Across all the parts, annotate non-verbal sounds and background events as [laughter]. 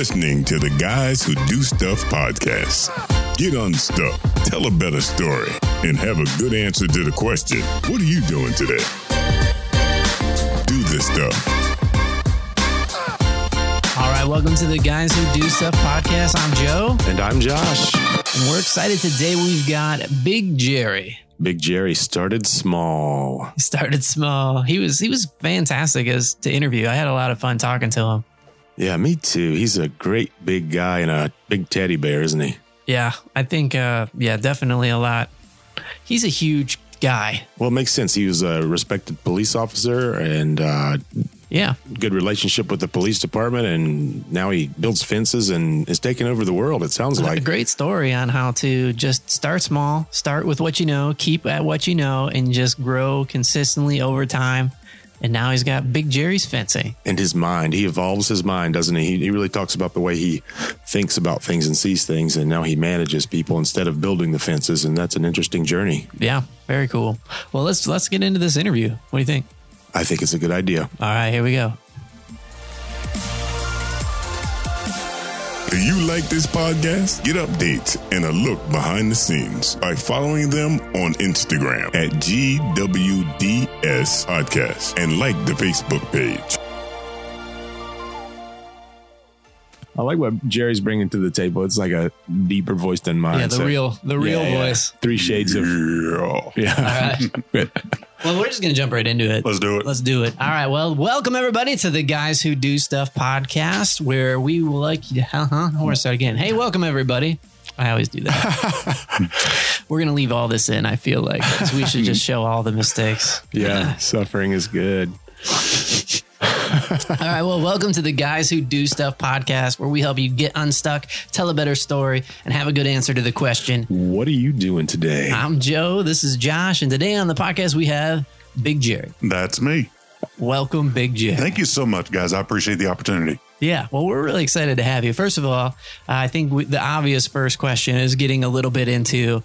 listening to the Guys Who Do Stuff podcast. Get unstuck, tell a better story, and have a good answer to the question What are you doing today? Do this stuff. All right, welcome to the Guys Who Do Stuff podcast. I'm Joe, And I'm Josh. and we're excited today. We've got Big Jerry. Big Jerry started small. He started small. He was he was fantastic as to interview. I had a lot of fun talking to him. Yeah, me too. He's a great big guy and a big teddy bear, isn't he? Yeah, I think uh yeah, definitely a lot. He's a huge guy. Well, it makes sense. He was a respected police officer and uh, Yeah. good relationship with the police department, and now he builds fences and is taking over the world. It sounds like a like. great story on how to just start small, start with what you know, keep at what you know, and just grow consistently over time. And now he's got Big Jerry's fencing. Eh? And his mind, he evolves his mind, doesn't he? he? He really talks about the way he thinks about things and sees things, and now he manages people instead of building the fences, and that's an interesting journey. Yeah, very cool. Well, let's let's get into this interview. What do you think? I think it's a good idea. All right, here we go. Do you like this podcast? Get updates and a look behind the scenes by following them on Instagram at GWDS Podcast and like the Facebook page. I like what Jerry's bringing to the table. It's like a deeper voice than mine. Yeah, the so- real the real Yeah, yeah. voice. Three shades of Yeah. yeah. All right. [laughs] Well, we're just gonna jump right into it. Let's do it. Let's do it. All right. Well, welcome everybody to the Guys Who Do Stuff podcast, where we will like you. [laughs] Huh? huh? I want to start again. Hey, welcome everybody. I always do that. [laughs] We're gonna leave all this in. I feel like 'cause we should just show all the mistakes. yeah, suffering is good. All right. Well, welcome to the Guys Who Do Stuff podcast, where we help you get unstuck, tell a better story, and have a good answer to the question. What are you doing today? I'm Joe. This is Josh, and today on the podcast we have Big Jerry. That's me. Welcome, Big Jerry. Thank you so much, guys. I appreciate the opportunity. Yeah, well, we're really excited to have you. First of all, I think we, the obvious first question is getting a little bit into.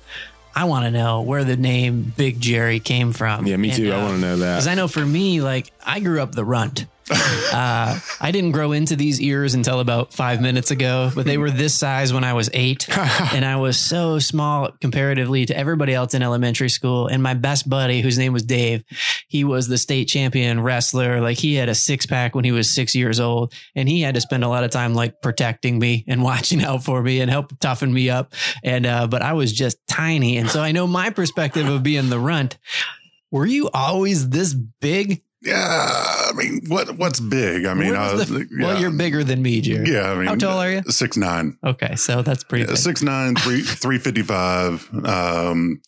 I want to know where the name Big Jerry came from. Yeah, me too. I uh, wanna know that. because I know for me, like I grew up the runt. uh, I didn't grow into these ears until about five minutes ago, but they were this size when I was eight, [laughs] and I was so small comparatively to everybody else in elementary school. And my best buddy, whose name was Dave, he was the state champion wrestler. Like he had a six pack when he was six years old, and he had to spend a lot of time like protecting me and [laughs] watching out for me and help toughen me up. And uh, but I was just tiny, and so I know my perspective of being the runt. Were you always this big? Yeah, I mean, what what's big? I mean, Where I was was, the- well, you're bigger than me, Jerry. Yeah, I mean, How tall are you? Six nine. Okay, so that's pretty big. Six nine, three [laughs] three fifty five. Um,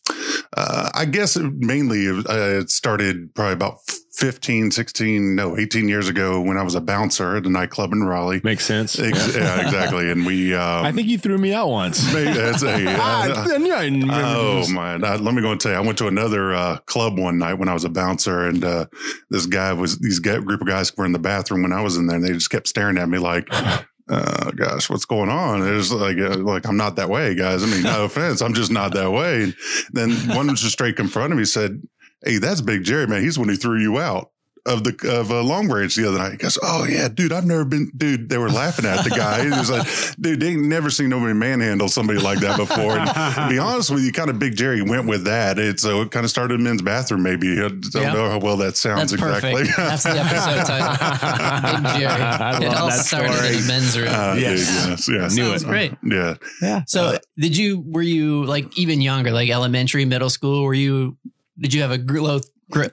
uh, I guess it mainly uh, it started probably about 15, 16, no, 18 years ago when I was a bouncer at a nightclub in Raleigh. Makes sense. Ex- yeah, [laughs] exactly. And we, um, I think you threw me out once. [laughs] that's a, [laughs] Ah, uh, I I Oh this. man! Uh, let me go and tell you. I went to another uh, club one night when I was a bouncer, and uh, this guy was these group of guys were in the bathroom when I was in there, and they just kept staring at me like, uh, "Gosh, what's going on?" It was like, uh, like I'm not that way, guys. I mean, no offense, I'm just not that way. And then one was just straight confronted me, said, "Hey, that's Big Jerry, man. He's the one who threw you out." Of the of uh, Long Branch the other night, he goes, "Oh yeah, dude, I've never been, dude." They were laughing at the guy. He was like, [laughs] "Dude, they ain't never seen nobody manhandle somebody like that before." And to be honest with you, kind of Big Jerry went with that. It so it kind of started in men's bathroom. Maybe I don't Yeah. know how well that sounds That's exactly. perfect. That's the episode title. [laughs] Big Jerry. [laughs] I it all that started story. in a men's room. Uh, Yes. dude, yes, yes. Sounds great. Yeah. Yeah. So, did you were you like even younger, like elementary, middle school? Were you? Did you have a low,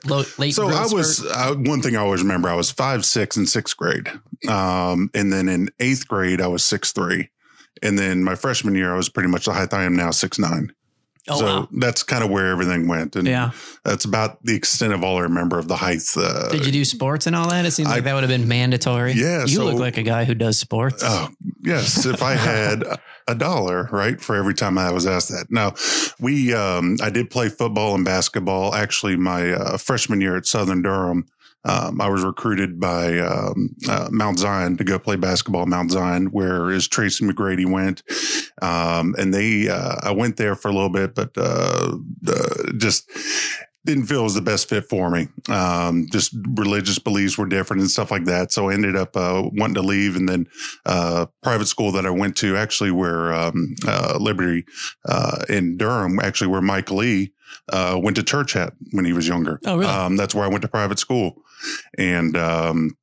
low late? So I was uh, one thing I always remember. I was five six in sixth grade, um, and then in eighth grade I was six three, and then my freshman year I was pretty much the height I am now, six nine. Oh so wow! that's kind of where everything went, and Yeah. that's about the extent of all I remember of the heights. Uh, Did you do sports and all that? It seems like that would have been mandatory. Yeah, You so- look like a guy who does sports. Oh, yes. If I had [laughs] a dollar, right, for every time I was asked that. Now, we, um, I did play football and basketball. Actually, my uh, freshman year at Southern Durham, um, I was recruited by um, uh, Mount Zion to go play basketball at Mount Zion, where is Tracy McGrady went. Um, and they, uh, I went there for a little bit, but uh, uh, just didn't feel it was the best fit for me. Um, just religious beliefs were different and stuff like that. So I ended up uh, wanting to leave, and then uh, private school that I went to, actually, where um, uh, Liberty uh, in Durham, actually, where Mike Lee uh, went to church at when he was younger. Oh, really? Um, that's where I went to private school, and um,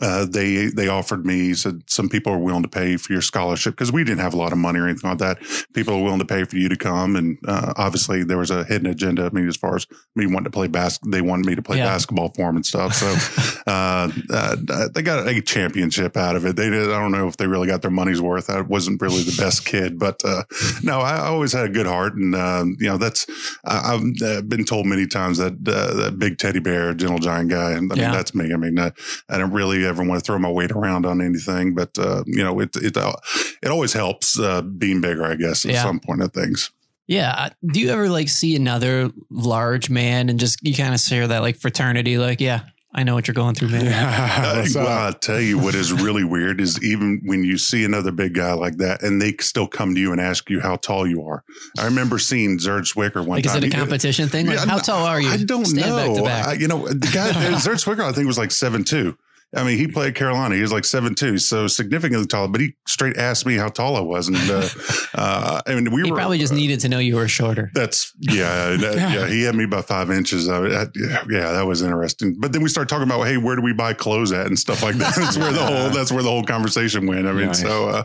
uh, they they offered me said some people are willing to pay for your scholarship because we didn't have a lot of money or anything like that. People are willing to pay for you to come, and uh, obviously there was a hidden agenda. I mean, as far as me wanting to play bas, they wanted me to play Yeah. basketball for them and stuff. So [laughs] uh, uh, they got a championship out of it. They did. I don't know if they really got their money's worth. I wasn't really the best kid, but uh, no, I, I always had a good heart, and um, you know that's I, I've uh, been told many times that uh, that big teddy bear, gentle giant guy, and I mean Yeah. that's me. I mean, uh, I don't really ever want to throw my weight around on anything, but uh, you know, it it uh, it always helps uh, being bigger, I guess, at Yeah. some point of things. Yeah. Do you ever like see another large man and just you kind of share that like fraternity? Like, yeah, I know what you're going through, man. [laughs] [laughs] Uh, well. I'll tell you what is really weird is even when you see another big guy like that, and they still come to you and ask you how tall you are. I remember seeing Serge Zwikker one Like, is time. it a He- competition thing? Like, Yeah, how tall are you? I don't Stand know. back to back. I- you know, the guy [laughs] Serge Zwikker, I think was like seven two. I mean, he played Carolina. He was like seven two, so significantly taller. But he straight asked me how tall I was, and uh, [laughs] uh, I mean, we he were probably just needed to know you were shorter. That's yeah, that- [laughs] yeah. He had me by five inches. I, I, yeah, yeah, that was interesting. But then we start talking about, hey, where do we buy clothes at and stuff like that. [laughs] That's where the whole that's where the whole conversation went. I mean, Nice. so uh,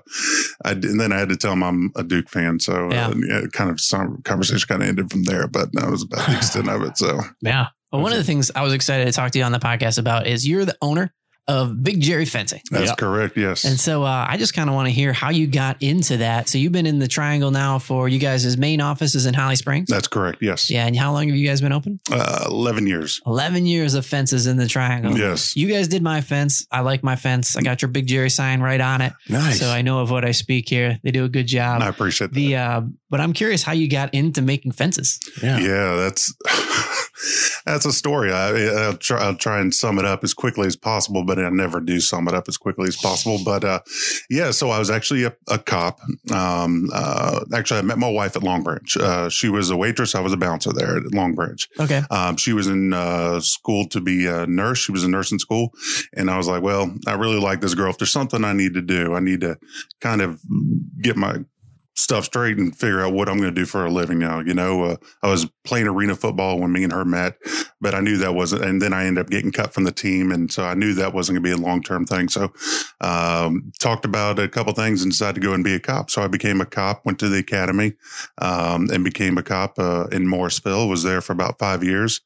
I and then I had to tell him I'm a Duke fan. So Yeah. uh, yeah, kind of some conversation kind of ended from there. But that was about the extent of it. So Yeah. Well, one of the things I was excited to talk to you on the podcast about is you're the owner of Big Jerry Fencing. that's Yeah. correct. Yes. And so uh, I just kind of want to hear how you got into that. So you've been in the Triangle now for you guys' main office is in Holly Springs. that's correct. Yes. Yeah. And how long have you guys been open? Uh, Eleven years. 11 years of fences in the Triangle. Yes. You guys did my fence. I like my fence. I got your Big Jerry sign right on it. Nice. So I know of what I speak here. They do a good job. I appreciate that. the uh, but I'm curious how you got into making fences. yeah. Yeah, that's [laughs] that's a story. I, I'll try, I'll try and sum it up as quickly as possible, but I never do sum it up as quickly as possible. But uh, yeah, so I was actually a, a cop. Um, uh, actually, I met my wife at Long Branch. Uh, she was a waitress. I was a bouncer there at Long Branch. Okay. Um, she was in uh, school to be a nurse. She was a nurse in school. And I was like, well, I really like this girl. If there's something I need to do, I need to kind of get my stuff straight and figure out what I'm going to do for a living now. You know, uh, I was playing arena football when me and her met, but I knew that wasn't, and then I ended up getting cut from the team. And so I knew that wasn't going to be a long term thing. So, um, talked about a couple things and decided to go and be a cop. So I became a cop, went to the academy, um, and became a cop, uh, in Morrisville, was there for about five years.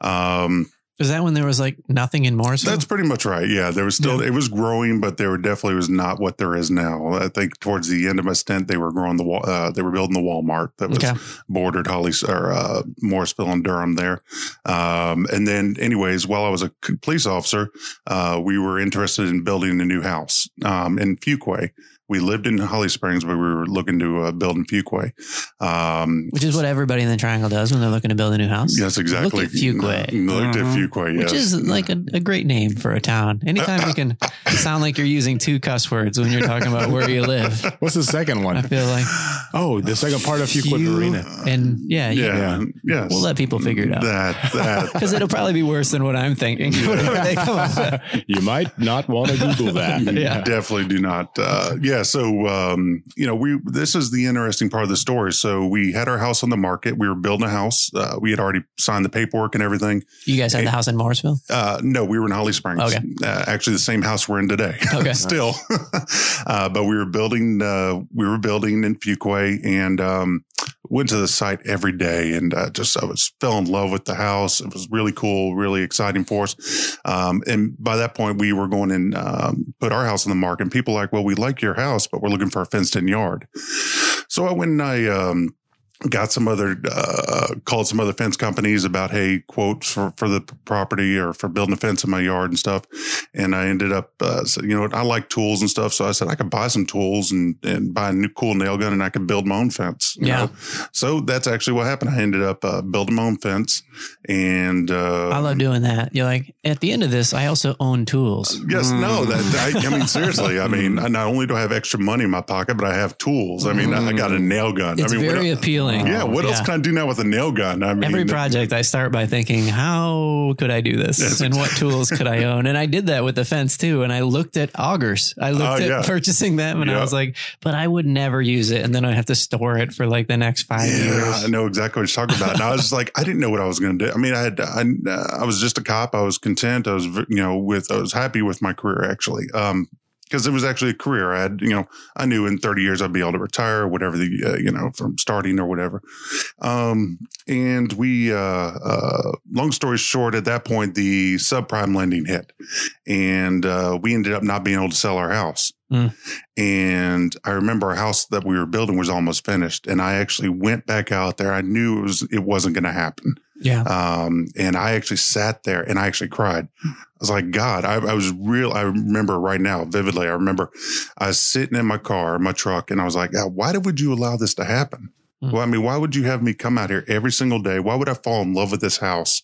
Um, Was that when there was like nothing in Morrisville? that's pretty much right. Yeah, there was still it was growing, but there definitely was not what there is now. I think towards the end of my stint, they were growing the wall. uh, they were building the Walmart that was Okay. bordered Holly or uh, Morrisville and Durham there. Um, and then, anyways, while I was a police officer, uh, we were interested in building a new house um, in Fuquay. We lived in Holly Springs, but we were looking to uh, build in Fuquay. Um, Which is what everybody in the Triangle does when they're looking to build a new house. yes, exactly. Look at Fuquay. Looked at. Fuquay. Yes. Which is like a, a great name for a town. Anytime you can [laughs] sound like you're using two cuss words when you're talking about where you live, What's the second one? I one? feel like Oh, the second part of Fuquay Varina. and yeah, yeah. Yeah. Yes. We'll let people figure it out. That that [laughs] Because it'll probably be worse than what I'm thinking. [laughs] Whatever they come up you might not want to Google that. Yeah. definitely do not. Uh, yeah. So, um, you know, we, this is the interesting part of the story. So we had our house on the market. We were building a house. Uh, we had already signed the paperwork and everything. You guys had the house in Morrisville? Uh, no, we were in Holly Springs. Okay. Uh, actually the same house we're in today. [laughs] Okay. Still. [laughs] uh, but we were building, uh, we were building in Fuquay and, um, went to the site every day and uh, just I was fell in love with the house. It was really cool, really exciting for us. Um, and by that point, we were going and um, put our house on the market. And people were like, well, we like your house, but we're looking for a fenced in yard. So I went and I um, got some other uh, called some other fence companies about hey quotes for for the property or for building a fence in my yard and stuff and i ended up uh, said, you know i like tools and stuff so i said i could buy some tools and and buy a new cool nail gun and i could build my own fence you Yeah. know? so that's actually what happened i ended up uh, building my own fence and uh I love doing that. You're like, at the end of this, I also own tools. Yes, no, that I, I mean seriously. I mean, [laughs] not only do I have extra money in my pocket, but I have tools. I mean, I, I got a nail gun. It's I mean, when very I- appealing. Yeah, what else can I do now with a nail gun? I mean, Every project I start by thinking, how could I do this? And what tools could I own? And I did that with the fence too. And I looked at augers. I looked Oh, at yeah. purchasing them and I was like, but I would never use it. And then I'd have to store it for like the next five Yeah, years. I know exactly what you're talking about. And I was just like, I didn't know what I was going to do. I mean, I had, I, uh, I was just a cop. I was content. I was, you know, with, I was happy with my career actually. Um, because it was actually a career. I had, you know, I knew in 30 years I'd be able to retire, whatever the, uh, you know, from starting or whatever. Um, and we, uh, uh, long story short, at that point, the subprime lending hit and, uh, we ended up not being able to sell our house. Mm. And I remember our house that we were building was almost finished. And I actually went back out there. I knew it was, it wasn't going to happen. Yeah. Um, and I actually sat there and I actually cried. I was like, God, I, I was real. I remember right now vividly. I remember I was sitting in my car, my truck, and I was like, why would you allow this to happen? Mm. Well, I mean, why would you have me come out here every single day? Why would I fall in love with this house?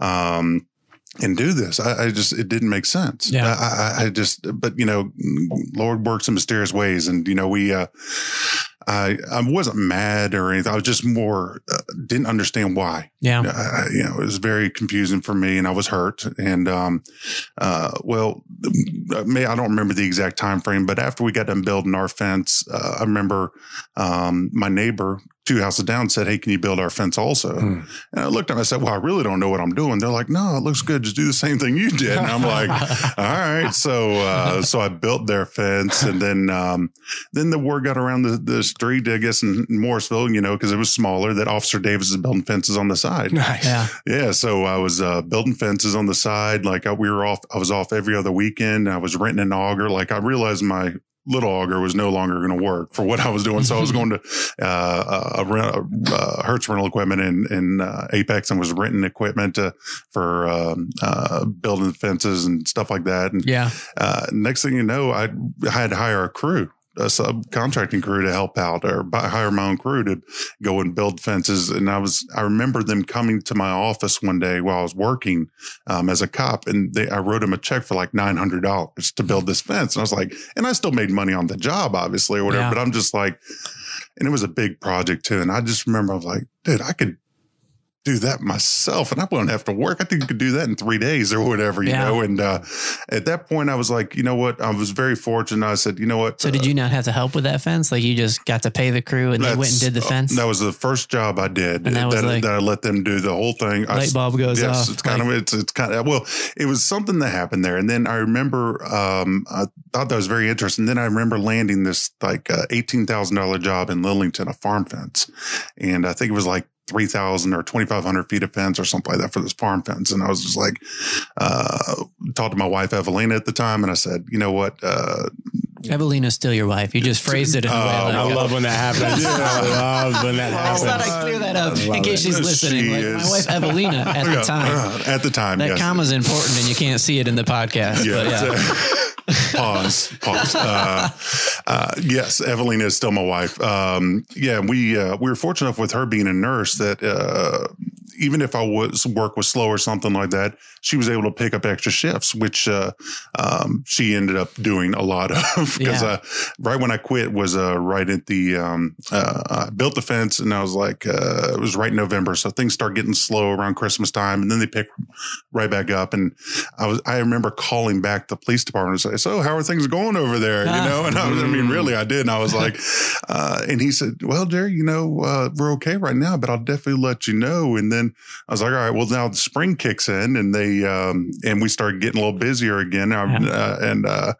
Um, and do this. I, I just, it didn't make sense. Yeah. I, I, I just, but you know, Lord works in mysterious ways. And, you know, we, uh, I, I wasn't mad or anything. I was just more, uh, didn't understand why. Yeah. Uh, you know, it was very confusing for me and I was hurt. And, um, uh, well, may, I don't remember the exact time frame, but after we got done building our fence, uh, I remember, um, my neighbor two houses down said, Hey, can you build our fence also? Hmm. And I looked at them, I said, well, I really don't know what I'm doing. They're like, no, it looks good. Just do the same thing you did. And I'm like, [laughs] all right. So, uh, so I built their fence and then, um, then the word got around the, the street, I guess, in Morrisville, you know, cause it was smaller that Officer Davis is building fences on the side. Nice. Yeah. Yeah, so I was uh, building fences on the side. Like I, we were off, I was off every other weekend. I was renting an auger. Like I realized my little auger was no longer going to work for what I was doing. So I was going to uh, uh, rent, uh, Hertz rental equipment in in uh, Apex and was renting equipment to, for um, uh, building fences and stuff like that. And Yeah. uh, next thing you know, I had to hire a crew, a subcontracting crew to help out or buy, hire my own crew to go and build fences. And I was, I remember them coming to my office one day while I was working, um, as a cop and they, I wrote them a check for like $900 to build this fence. And I was like, and I still made money on the job, obviously, or whatever, Yeah. but I'm just like, and it was a big project too. And I just remember I was like, dude, I could do that myself and I wouldn't have to work. I think you could do that in three days or whatever, you Yeah. know? And, uh, at that point I was like, you know what? I was very fortunate. I said, you know what? So did you not have to help with that fence? Like you just got to pay the crew and they went and did the fence? That was the first job I did. And that was like- that I let them do the whole thing. I, Light bulb goes yes, off. it's kind like- of it's it's kind of well, it was something that happened there, and then I remember um, I thought that was very interesting. Then I remember landing this like uh, eighteen thousand dollar job in Lillington, a farm fence, and I think it was like. 3,000 or 2,500 feet of fence or something like that for this farm fence. And I was just like, uh, talked to my wife, Evelina at the time. And I said, you know what? Uh, Evelina's still your wife. You just [laughs] phrased it in a way. Oh, like, I love when that happens. [laughs] I love when that I just thought. I'd clear that up in case it. she's She listening. Like, my wife Evelina at the [laughs] time. at the time, That yes. comma's important and you can't see it in the podcast. Yeah. yeah. pause. Pause. Uh, uh, yes, Evelina is still my wife. Um, yeah, we uh, we were fortunate enough with her being a nurse that uh, even if I was work was slow or something like that, she was able to pick up extra shifts, which uh, um, she ended up doing a lot of. [laughs] Because Yeah. uh, right when I quit was uh, right at the um, uh, I built the fence, and I was like, uh, it was right in November, so things start getting slow around Christmas time, and then they pick right back up. And I was I remember calling back the police department and say, "So how are things going over there?" You know, and I, was, I mean, really, I did. And I was like, [laughs] uh, and he said, "Well, Jerry, you know, uh, we're okay right now, but I'll definitely let you know." And then I was like, "All right, well, now the spring kicks in, and they um, and we started getting a little busier again." Uh, uh, and uh,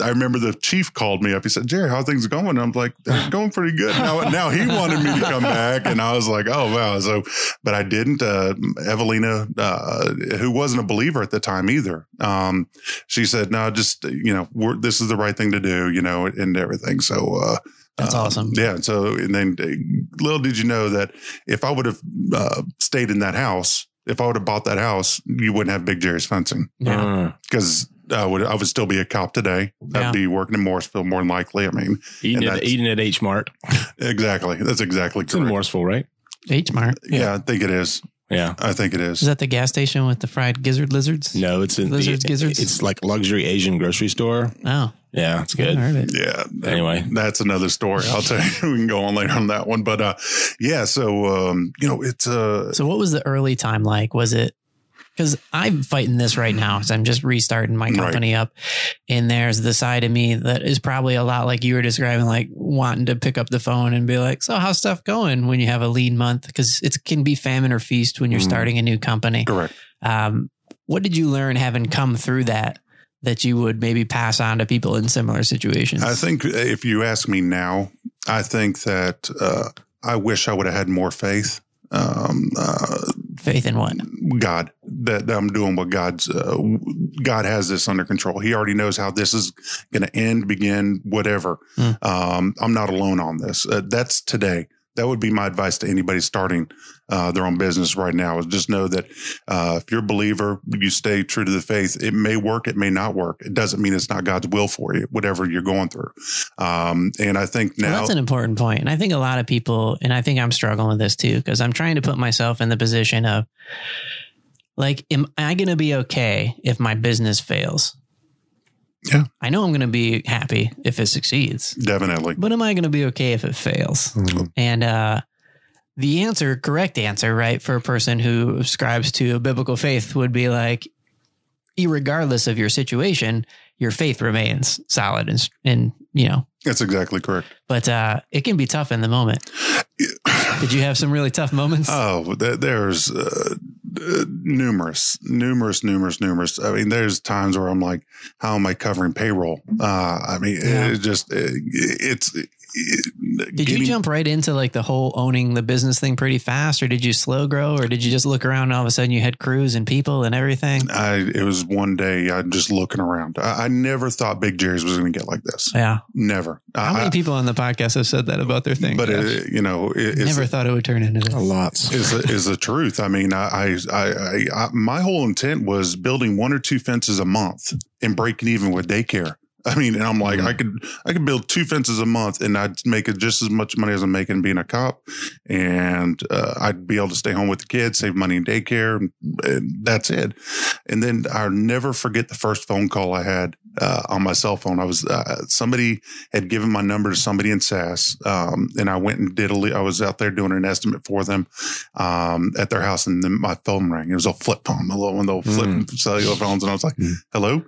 I remember the chief called me up. He said, "Jerry, how are things going?" I'm like, "They're [laughs] going pretty good." Now, now he wanted me to come back, and I was like, "Oh wow!" So, but I didn't. Uh, Evelina, uh, who wasn't a believer at the time either, um, she said, "No, just you know, we're, this is the right thing to do," you know, and everything. So. Uh, That's um, awesome. Yeah. So, and then uh, little did you know that if I would have uh, stayed in that house, if I would have bought that house, you wouldn't have Big Jerry's fencing Yeah. Uh-huh. Because I uh, would I would still be a cop today. Yeah. I'd be working in Morrisville more than likely. I mean, Eating And it, that's- eating at H Mart. [laughs] exactly. That's exactly It's in correct. Morrisville, right? H Mart. Yeah, I think it is. Yeah. I think it is. Is that the gas station with the fried gizzard lizards? No, it's in Lizards, the, gizzards? It's like luxury Asian grocery store. Oh, Yeah, it's good. heard it. Yeah. Anyway. that's another story. I'll tell you. [laughs] We can go on later on that one. But uh, yeah. So um, you know, it's uh, So what was the early time like? Was it because I'm fighting this right now because I'm just restarting my Right. company up, and there's the side of me that is probably a lot like you were describing, like wanting to pick up the phone and be like, "So how's stuff going?" When you have a lean month, because it can be famine or feast when you're Mhm. starting a new company. correct. Um, what did you learn having come through that that you would maybe pass on to people in similar situations? I think if you ask me now, I think that uh, I wish I would have had more faith. Um, uh, faith in what? God that, I'm doing what God's uh, God has this under control. He already knows how this is going to end, begin, whatever. Hmm. Um, I'm not alone on this. Uh, that's today. That would be my advice to anybody starting uh, their own business right now. Is just know that uh, if you're a believer, you stay true to the faith. It may work, it may not work. It doesn't mean it's not God's will for you, whatever you're going through. Um, and I think Well, now, that's an important point. And I think a lot of people, and I think I'm struggling with this too, because I'm trying to put myself in the position of like, am I going to be okay if my business fails? Yeah. I know I'm going to be happy if it succeeds, definitely. but am I going to be okay if it fails? Mm-hmm. And, uh, the answer, correct answer, right, for a person who subscribes to a biblical faith would be like, regardless of your situation, your faith remains solid and, and you know, That's exactly correct. but uh, it can be tough in the moment. Did you have some really tough moments? Oh, there's uh, uh, numerous, numerous, numerous, numerous. I mean, there's times where I'm like, how am I covering payroll? Uh, I mean, Yeah. it just, it, it's, it, did you jump right into like the whole owning the business thing pretty fast, or did you slow grow, or did you just look around and all of a sudden you had crews and people and everything? I, it was one day I just looking around. I, I never thought Big Jerry's was going to get like this. Yeah. Never. How I- many people on the podcast have said that about their thing? But uh, it, you know, it, it's, Never thought it would turn into this. Lots. is the, is the truth. I mean, I, I, I, I, my whole intent was building one or two fences a month and breaking even with daycare. I mean, and I'm like, I could, I could build two fences a month and I'd make just as much money as I'm making being a cop. And, uh, I'd be able to stay home with the kids, save money in daycare. And, and that's it. And then I'll never forget the first phone call I had, uh, on my cell phone. I was, uh, somebody had given my number to somebody in SAS. Um, and I went and did a, le- I was out there doing an estimate for them um, at their house, and then my phone rang. It was a flip phone, a little one of those flip cellular phones, and I was like, Mm. "Hello,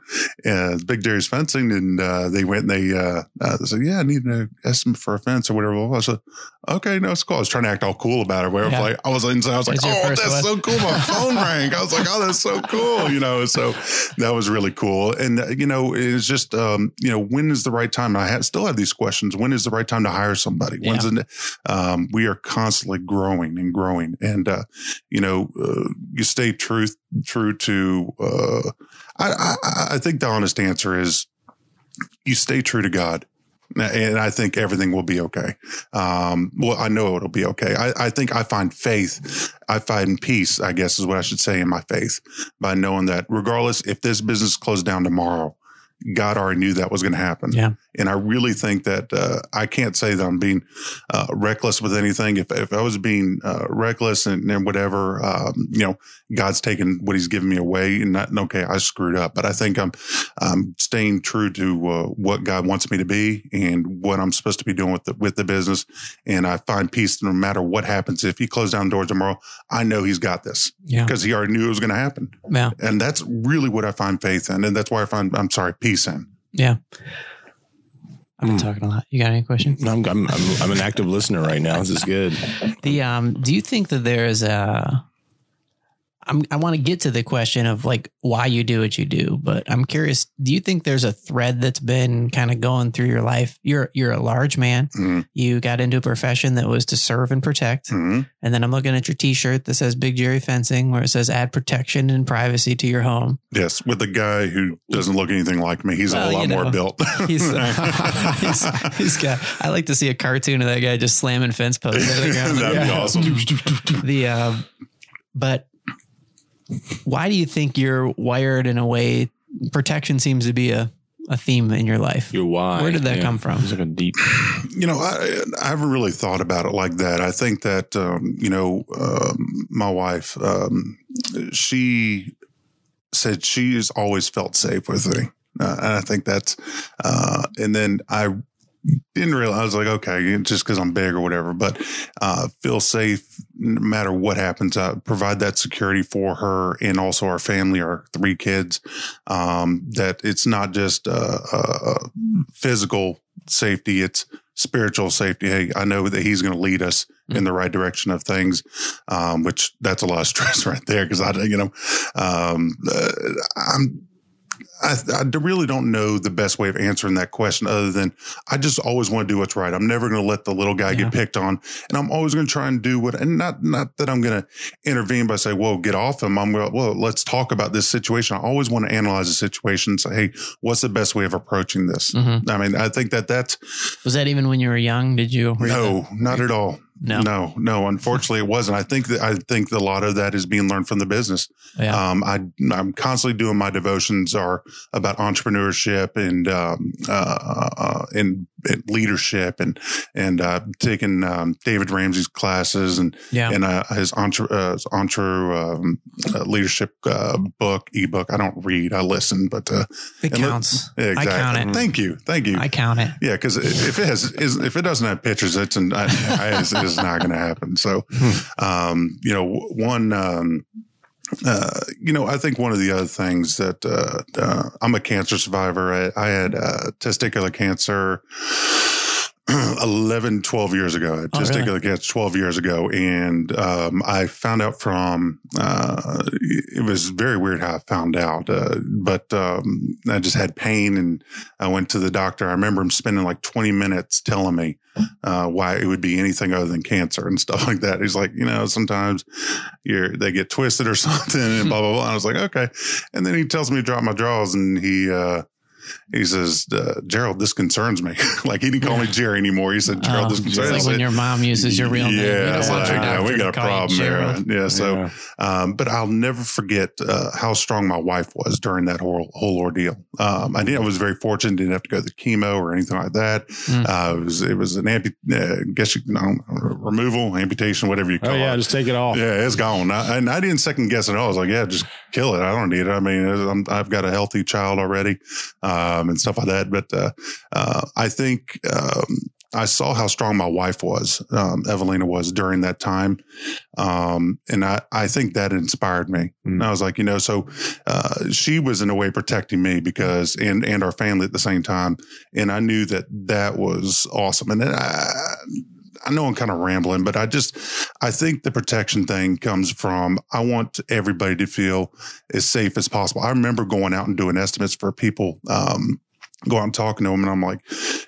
uh, Big Jerry's fencing," and uh, they went and they, uh, uh, they said, "Yeah, I need an estimate for a fence or whatever." I said, "Okay, no, it's cool." I was trying to act all cool about it. Where I was Yeah. like, I was inside, I was like, "Oh, that's one." so cool!" My [laughs] phone rang. I was like, "Oh, that's so cool," you know. So that was really cool, and uh, you know, it's just um, you know, when is the right time? I still have these questions. When is the right time to hire somebody? When's the um, we are constantly growing and growing and uh, you know uh, you stay true true to uh, I, I i think the honest answer is you stay true to god and I think everything will be okay. Um, well, I know it'll be okay. I, I think I find faith. I find peace, I guess is what I should say in my faith by knowing that regardless if this business closed down tomorrow, God already knew that was going to happen. Yeah. And I really think that uh, I can't say that I'm being uh, reckless with anything. If, if I was being uh, reckless and, and whatever, um, you know, God's taken what He's given me away, and not okay, I screwed up. But I think I'm I'm staying true to uh, what God wants me to be and what I'm supposed to be doing with the with the business. And I find peace no matter what happens. If He closed down doors tomorrow, I know He's got this Yeah. because He already knew it was going to happen. Yeah. And that's really what I find faith in, and that's why I find I'm sorry peace in. Yeah. I've been Hmm. talking a lot. You got any questions? I'm, I'm, I'm, I'm an active listener right now. This is good. [laughs] The um, do you think that there is a? I'm, I want to get to the question of like why you do what you do, but I'm curious. Do you think there's a thread that's been kind of going through your life? You're you're a large man. Mhm. You got into a profession that was to serve and protect, Mhm. and then I'm looking at your T-shirt that says Big Jerry Fencing, where it says add protection and privacy to your home. Yes, with the guy who doesn't look anything like me, he's Well, a lot you know, more built. [laughs] He's, uh, [laughs] he's he's got. I like to see a cartoon of that guy just slamming fence posts. I think around the That'd be awesome. [laughs] the uh, but why do you think you're wired in a way protection seems to be a, a theme in your life Your why. Where did that come from? It's like a deep. You know, I, I haven't really thought about it like that. I think that, um, you know, um, my wife, um, she said she has always felt safe with me. Uh, and I think that's, uh, and then I didn't realize, like, okay, just because I'm big or whatever, but uh, feel safe no matter what happens. Uh, provide that security for her and also our family, our three kids. Um, that it's not just uh, uh, physical safety, it's spiritual safety. Hey, I know that he's going to lead us in the right direction of things, um, which that's a lot of [laughs] stress right there because I, you know, um, uh, I'm I, I really don't know the best way of answering that question other than I just always want to do what's right. I'm never going to let the little guy Yeah. get picked on, and I'm always going to try and do what. And not not that I'm going to intervene by saying, "Whoa, get off him." I'm going, "Well, let's talk about this situation." I always want to analyze the situation and say, "Hey, what's the best way of approaching this?" Mhm. I mean, I think that that's Was that even when you were young? Did you- no, not at all. No. no, no. Unfortunately, it wasn't. I think that I think that a lot of that is being learned from the business. Yeah. Um, I I'm constantly doing my devotions are about entrepreneurship and um, uh, uh, and, and leadership and and uh, taking um, David Ramsey's classes and yeah. and uh, his entre uh, his entre um, uh, leadership uh, book ebook. I don't read, I listen, but uh, it and let- counts. yeah, exactly. I count it. Thank you, thank you. I count it. Yeah, because if it has, is- if it doesn't have pictures, it's, an, I, [laughs] I, it's, it's not going to happen. So, um, you know, one, um, uh, you know, I think one of the other things that uh, uh, I'm a cancer survivor. I, I had uh, testicular cancer [clears throat] 11, 12 years ago. I had Oh, really? testicular cancer 12 years ago. And um, I found out from, uh, it was very weird how I found out, uh, but um, I just had pain and I went to the doctor. I remember him spending like 20 minutes telling me uh, why it would be anything other than cancer and [laughs] stuff like that. He's like, you know, sometimes you're, they get twisted or [laughs] something and blah, blah, blah. And I was like, okay. And then he tells me to drop my drawers and he, uh, he says, uh, Gerald, this concerns me. [laughs] like he didn't call me Jerry anymore. He said, Gerald, Oh, this it's concerns like me. when your mom uses your real name. You Yeah, don't it's want like, your yeah, we got a problem there. Yeah. So, Yeah. um, but I'll never forget uh, how strong my wife was during that whole whole ordeal. Um, I did. I was very fortunate; didn't have to go to the chemo or anything like that. Mm. Uh, it was it was an ampu- uh, guess you know removal, amputation, whatever you call it. Oh yeah, it. just take it off. Yeah, it's gone. I, and I didn't second guess it all. I was like, yeah, just kill it. I don't need it. I mean, I'm, I've got a healthy child already, um, and stuff like that. But, uh, uh, I think, um, I saw how strong my wife was, um, Evelina was during that time. Um, and I, I think that inspired me. Mm. And I was like, you know, so, uh, she was in a way protecting me because, and, and our family at the same time. And I knew that that was awesome. And then I, I know I'm kind of rambling, but I just, I think the protection thing comes from I want everybody to feel as safe as possible. I remember going out and doing estimates for people, um, go out and talking to them and I'm like,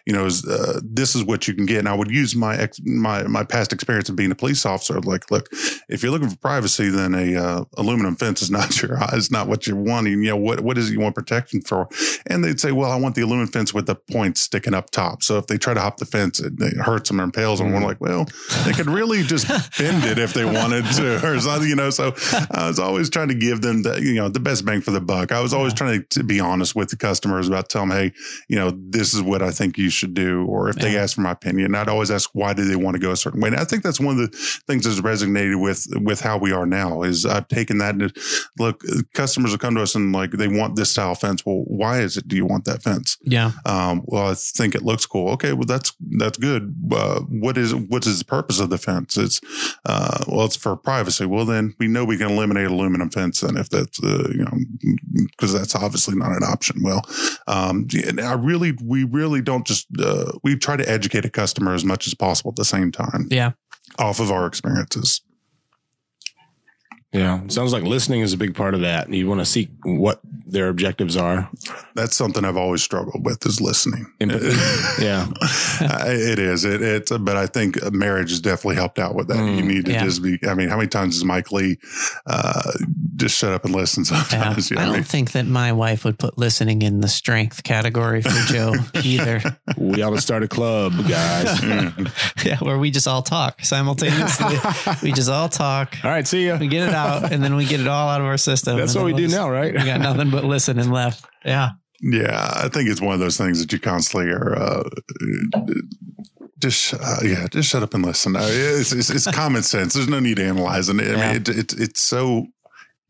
you know, is, uh, this is what you can get. And I would use my, ex, my, my past experience of being a police officer. Like, look, if you're looking for privacy, then a, uh, aluminum fence is [laughs] not your, is not what you're wanting. You know, what, what is it you want protection for? And they'd say, well, I want the aluminum fence with the points sticking up top. So if they try to hop the fence, it, it hurts them or impales them. And we're like, well, they could really just bend it if they [laughs] wanted to or something, you know. So I was always trying to give them the, you know, the best bang for the buck. I was always trying to, to be honest with the customers about telling them, hey, you know, this is what I think you should do. Or if they ask for my opinion, I'd always ask why do they want to go a certain way. And I think that's one of the things that's resonated with with how we are now is I've taken that and look, customers will come to us and like they want this style fence. Well, why is it do you want that fence? Yeah. Um, well, I think it looks cool. Okay, well that's that's good. Uh, what is what is the purpose of the fence? It's uh, well, it's for privacy. Well, then we know we can eliminate aluminum fence, and if that's uh, you know because that's obviously not an option. Well, um, and I really we really don't just uh, we try to educate a customer as much as possible at the same time Yeah. off of our experiences. Yeah. Sounds like listening is a big part of that. You want to see what their objectives are. That's something I've always struggled with is listening. [laughs] Yeah. It is. It, it's, but I think marriage has definitely helped out with that. Mm, you need to yeah. just be, I mean, how many times does Mike Lee, uh, just shut up and listen Yeah. sometimes? You know I don't think that my wife would put listening in the strength category for Joe [laughs] either. We ought to start a club, guys. [laughs] Yeah, where we just all talk simultaneously. we just all talk. All right. See ya. We get it out, and then we get it all out of our system. That's what we then do we'll now, right? We got nothing but listening left. Yeah. Yeah. I think it's one of those things that you constantly are, uh, just uh, yeah, just shut up and listen. Uh, it's, it's, it's common sense. There's no need to analyze it. I Yeah. mean, it, it, it's so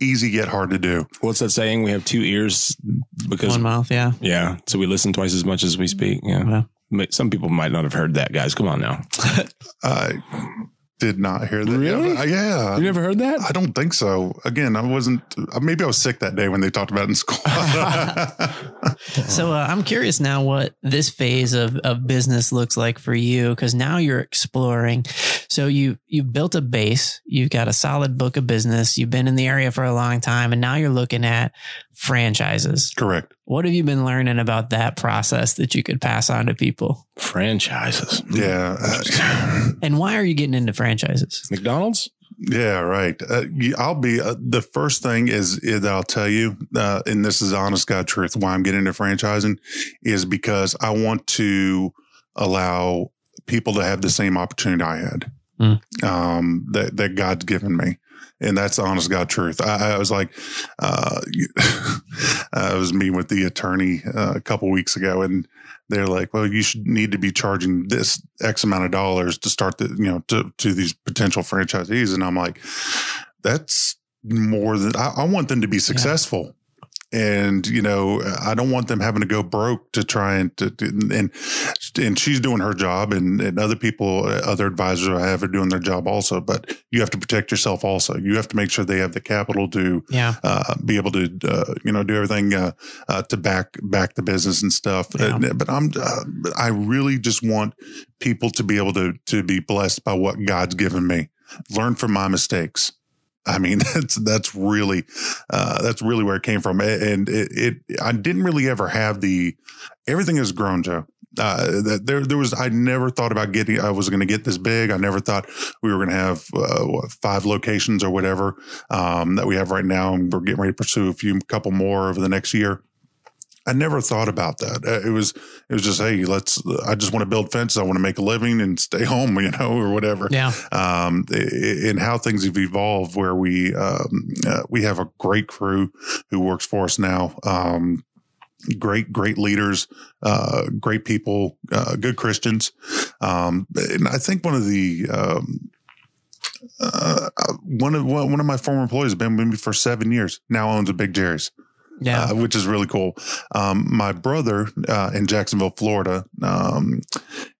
easy yet hard to do. What's that saying? We have two ears because One mouth, yeah. yeah, so we listen twice as much as we speak. Yeah, Yeah. Some people might not have heard that, guys. Come on now, [laughs] I did not hear that. Really? Yeah, yeah. you never heard that? I don't think so. Again, I wasn't. uh, Maybe I was sick that day when they talked about it in school. [laughs] So uh, I'm curious now what this phase of, of business looks like for you because now you're exploring. So you you've built a base, you've got a solid book of business, you've been in the area for a long time, and now you're looking at franchises. Correct. What have you been learning about that process that you could pass on to people? Franchises. Yeah. uh, [laughs] And why are you getting into franchises? McDonald's. Yeah, right. Uh, I'll be uh, the first thing is, is that I'll tell you, uh, and this is honest God truth. Why I'm getting into franchising is because I want to allow people to have the same opportunity I had, Mm. um, that that God's given me, and that's the honest God truth. I, I was like, uh, [laughs] I was meeting with the attorney uh, a couple weeks ago, and they're like, well, you should need to be charging this X amount of dollars to start the, you know, to, to these potential franchisees. And I'm like, that's more than I, I want them to be successful. And, you know, I don't want them having to go broke to try and, to, and, and she's doing her job and, and other people, other advisors I have are doing their job also, but you have to protect yourself also. You have to make sure they have the capital to, Yeah. uh, be able to, uh, you know, do everything, uh, uh, to back, back the business and stuff. Yeah. But I'm, uh, I really just want people to be able to, to be blessed by what God's given me. Learn from my mistakes. I mean, [laughs] that's, that's really, uh, that's really where it came from. And it, it, I didn't really ever have the, everything has grown, Joe. Uh, that there, there was, I never thought about getting, I was going to get this big. I never thought we were going to have, uh, what, five locations or whatever, um, that we have right now. And we're getting ready to pursue a few, couple more over the next year. I never thought about that. Uh, It was, it was just, Hey, let's, I just want to build fences. I want to make a living and stay [laughs] home, you know, or whatever Yeah. um, and how things have evolved where we, um, uh, we have a great crew who works for us now. Um, great, great leaders, uh, great people, uh, good Christians. Um, and I think one of the, um, uh, one of one of my former employees has been with me for seven years. Now owns a Big Jerry's Yeah. uh, which is really cool. Um, my brother uh, in Jacksonville, Florida, um,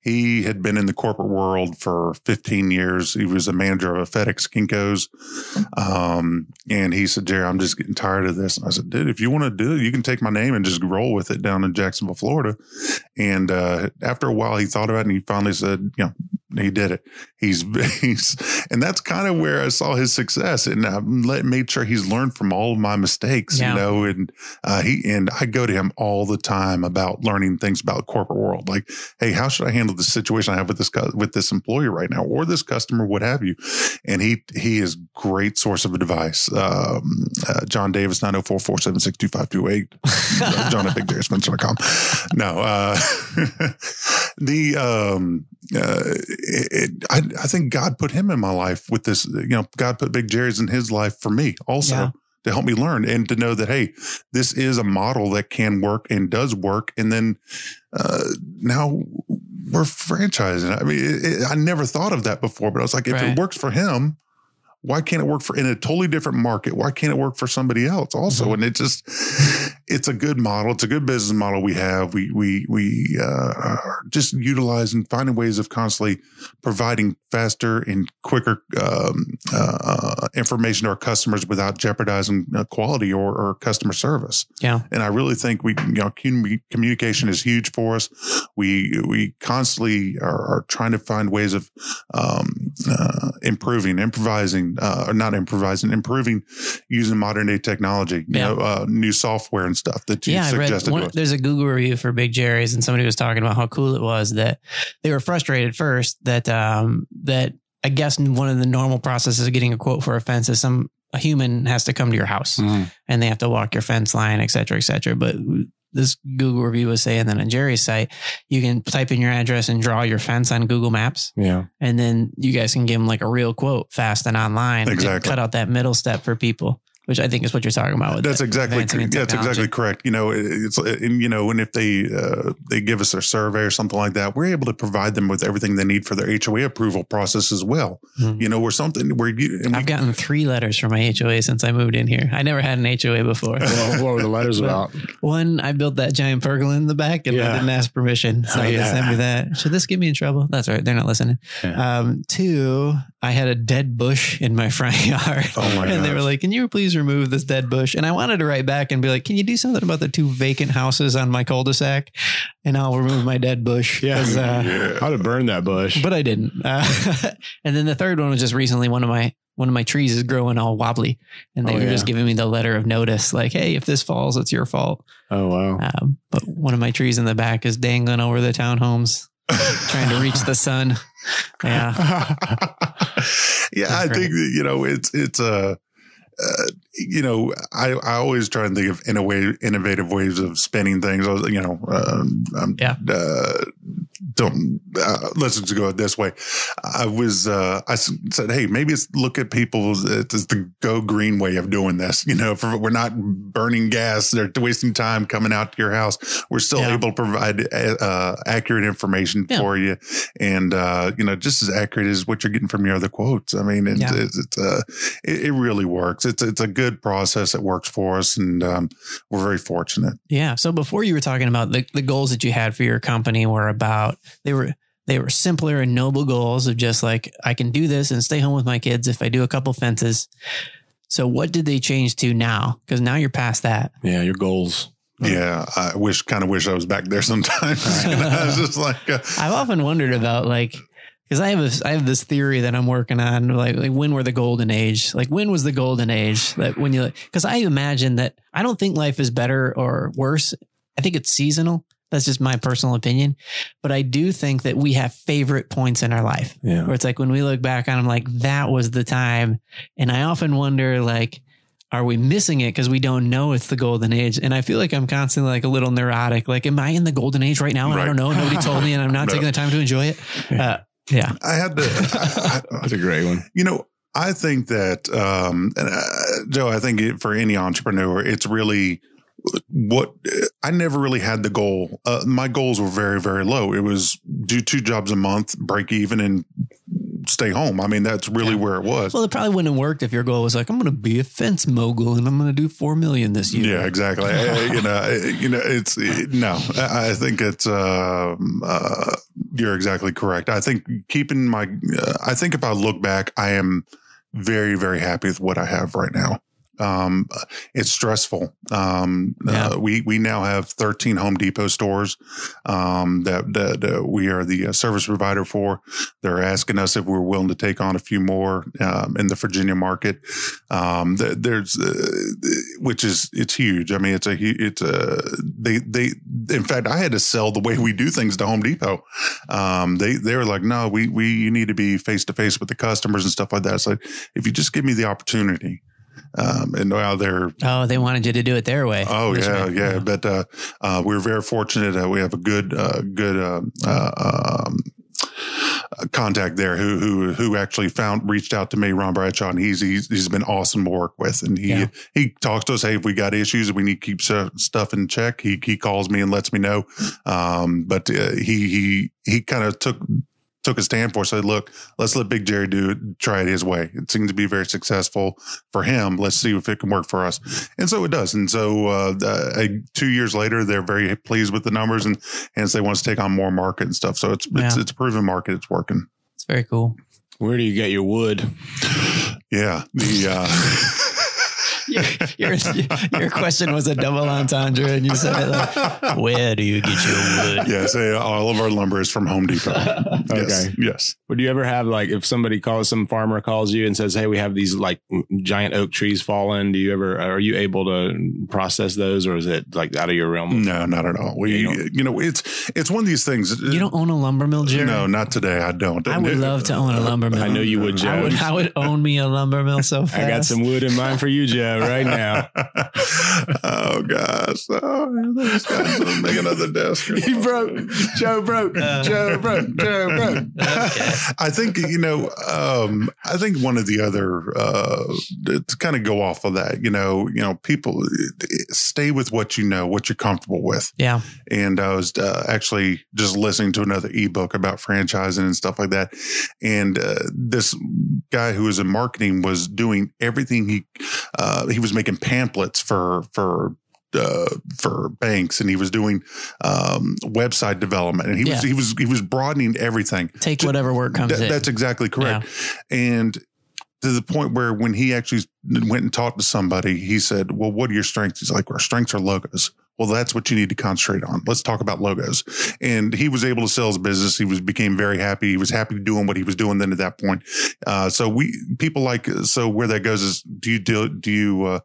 he had been in the corporate world for 15 years. He was a manager of a FedEx Kinkos. Um, and he said, Jerry, I'm just getting tired of this. And I said, dude, if you want to do it, you can take my name and just roll with it down in Jacksonville, Florida. And uh, after a while, he thought about it and he finally said, you know, he did it. He's, [laughs] he's, and that's kind of where I saw his success. And I let, made sure he's learned from all of my mistakes, Yeah. you know, and uh, he, and I go to him all the time about learning things about corporate world. Like, Hey, how should I handle the situation I have with this, with this employee right now or this customer, what have you? And he, he is great source of advice. Um, uh, John Davis, 904-476-2528. [laughs] John at BigJSpencer.com. No, uh, [laughs] the, um, uh, it, it, I, I think God put him in my life with this, you know, God put Big Jerry's in his life for me also Yeah. to help me learn and to know that, Hey, this is a model that can work and does work. And then, uh, now we're franchising. I mean, it, I never thought of that before, but I was like, if Right. it works for him, why can't it work for in a totally different market? Why can't it work for somebody else also? Mhm. And it just, it's a good model. It's a good business model we have. We, we, we, uh, are just utilizing, finding ways of constantly providing faster and quicker, um, uh, information to our customers without jeopardizing uh, quality or, or customer service. Yeah. And I really think we, you know, commu- communication is huge for us. We, we constantly are, are trying to find ways of, um, uh, improving, improvising, uh, or not improvising, improving using modern day technology, you Yeah. know, uh, new software and stuff that you Yeah, I read suggested one, there's a Google review for Big Jerry's, and somebody was talking about how cool it was that they were frustrated first that um, that I guess one of the normal processes of getting a quote for a fence is some a human has to come to your house and they have to walk your fence line, et cetera, et cetera. But this Google review was saying that on Jerry's site, you can type in your address and draw your fence on Google Maps, Yeah. and then you guys can give them like a real quote fast and online. and Exactly. cut out that middle step for people. Which I think is what you're talking about. With That's the exactly advancing that's exactly correct. You know, it's and you know, and if they uh, they give us their survey or something like that, we're able to provide them with everything they need for their HOA approval process as well. Mhm. You know, or something where you and I've gotten three letters from my HOA since I moved in here. I never had an HOA before. Well, what were the letters [laughs] about? One, I built that giant pergola in the back and Yeah. I didn't ask permission. So Oh, they sent me that. Should this get me in trouble? That's right. They're not listening. Yeah. Um, two, I had a dead bush in my front [laughs] yard. Oh my And they were like, Can you please remove this dead bush? And I wanted to write back and be like, Can you do something about the two vacant houses on my cul-de-sac? And I'll remove my dead bush. Yeah. uh, yeah. I'd have burned that bush. but I didn't. Uh, [laughs] and then the third one was just recently one of my one of my trees is growing all wobbly, and they Oh, were yeah. just giving me the letter of notice, like, "Hey, if this falls, it's your fault." oh wow. Um, but one of my trees in the back is dangling over the townhomes, trying to reach the sun. [laughs] Yeah, [laughs] yeah, I think that, you know it's it's uh, uh, you know I I always try and think of innovative innovative ways of spinning things. You know, um, I'm, Yeah. Uh, don't uh, let's just go this way. I was uh, I said, hey, maybe it's look at people. It's the go green way of doing this. You know, if we're not burning gas, they're wasting time coming out to your house. We're still Yeah. able to provide uh, accurate information Yeah. for you, and uh, you know, just as accurate as what you're getting from your other quotes. I mean, it's Yeah. it's, it's uh, it, it really works. It's it's a good process. It works for us, and um, we're very fortunate. yeah. So before you were talking about the the goals that you had for your company were about they were. They were simpler and noble goals of just like I can do this and stay home with my kids if I do a couple fences. So what did they change to now? Because now you're past that. yeah, your goals. Yeah, I wish kind of wish I was back there sometimes. You [laughs] I was just like, uh, I've often wondered about like because I have a, I have this theory that I'm working on like like when were the golden age like when was the golden age that when you because I imagine that I don't think life is better or worse I think it's seasonal that's just my personal opinion. But I do think that we have favorite points in our life. Yeah. where it's like when we look back on them like that was the time. And I often wonder like are we missing it? Because we don't know it's the golden age. And I feel like I'm constantly like a little neurotic. Like am I in the golden age right now? And I don't know. Nobody told me and I'm not [laughs] No. taking the time to enjoy it. Uh, yeah. I had to. I, [laughs] That's a great one. You know, I think that, um, and, uh, Joe, I think for any entrepreneur, it's really what I never really had the goal. Uh, my goals were very, very low. It was do two jobs a month, break even, and stay home. I mean, that's really Yeah. where it was. Well, it probably wouldn't have worked if your goal was like, I'm going to be a fence mogul and I'm going to do four million this year. Yeah, exactly. Uh, [laughs] you know, uh, you know, it's it- no. I I think it's. Um, uh, you're exactly correct. I think keeping my. Uh, I think if I look back, I am very, very happy with what I have right now. Um, it's stressful. Um, Yeah. uh, we we now have 13 Home Depot stores um, that, that uh, we are the uh, service provider for. They're asking us if we're willing to take on a few more um, in the Virginia market. Um, there's, uh, which is it's huge. I mean, it's a it's a they they. In fact, I had to sell the way we do things to Home Depot. Um, they they were like, no, we we you need to be face to face with the customers and stuff like that. So if you just give me the opportunity. Um, and now they're Oh, they wanted you to do it their way. Oh yeah, way. yeah. But uh, uh, we're very fortunate. Uh, we have a good, uh, good uh, uh, um, contact there who who who actually found reached out to me, Ron Bradshaw, and he's he's, he's been awesome to work with. And he Yeah. he talks to us. Hey, if we got issues, we need to keep stuff in check. He he calls me and lets me know. Um, but uh, he he he kind of took. Took a stand for, us, said, "Look, let's let Big Jerry do it. Try it his way. It seems to be very successful for him. Let's see if it can work for us." And so it does. And so uh, uh, two years later, they're very pleased with the numbers, and and so they want to take on more market and stuff. So it's it's, Yeah. it's a proven market. It's working. It's very cool. Where do you get your wood? Yeah. The uh, [laughs] Your, your, your question was a double entendre, and you said it like, "Where do you get your wood?" yes, uh, all of our lumber is from Home Depot. [laughs] Okay. Yes. Would you ever have like if somebody calls some farmer calls you and says, "Hey, we have these like giant oak trees falling." Do you ever are you able to process those, or is it like out of your realm? No, not at all. We, You you, know, it's it's one of these things. You don't own a lumber mill, Jerry? No, not today. I don't. I would love to own a lumber mill. I know you would, Joe. I would, I would own me a lumber mill so fast. I got some wood in mind for you, Joe. Know right now. [laughs] oh gosh! Oh, this guy's make another desk. He [laughs] broke. Joe broke. Joe broke. Joe [laughs] broke. Okay. I think you know. Um, I think one of the other uh, to kind of go off of that. You know, you know, people stay with what you know, what you're comfortable with. Yeah. And I was uh, actually just listening to another ebook about franchising and stuff like that. And uh, this guy who was in marketing was doing everything he uh, he was making pamphlets for for uh, for banks and he was doing um, website development and he was he was he was broadening everything. Take whatever work comes That- in. that's exactly correct. And to the point where when he actually went and talked to somebody, he said, Well, what are your strengths? He's like, Our strengths are logos. Well, that's what you need to concentrate on. Let's talk about logos. And he was able to sell his business. He was became very happy. He was happy doing what he was doing then at that point. Uh, so we people like so where that goes is do you do do you uh,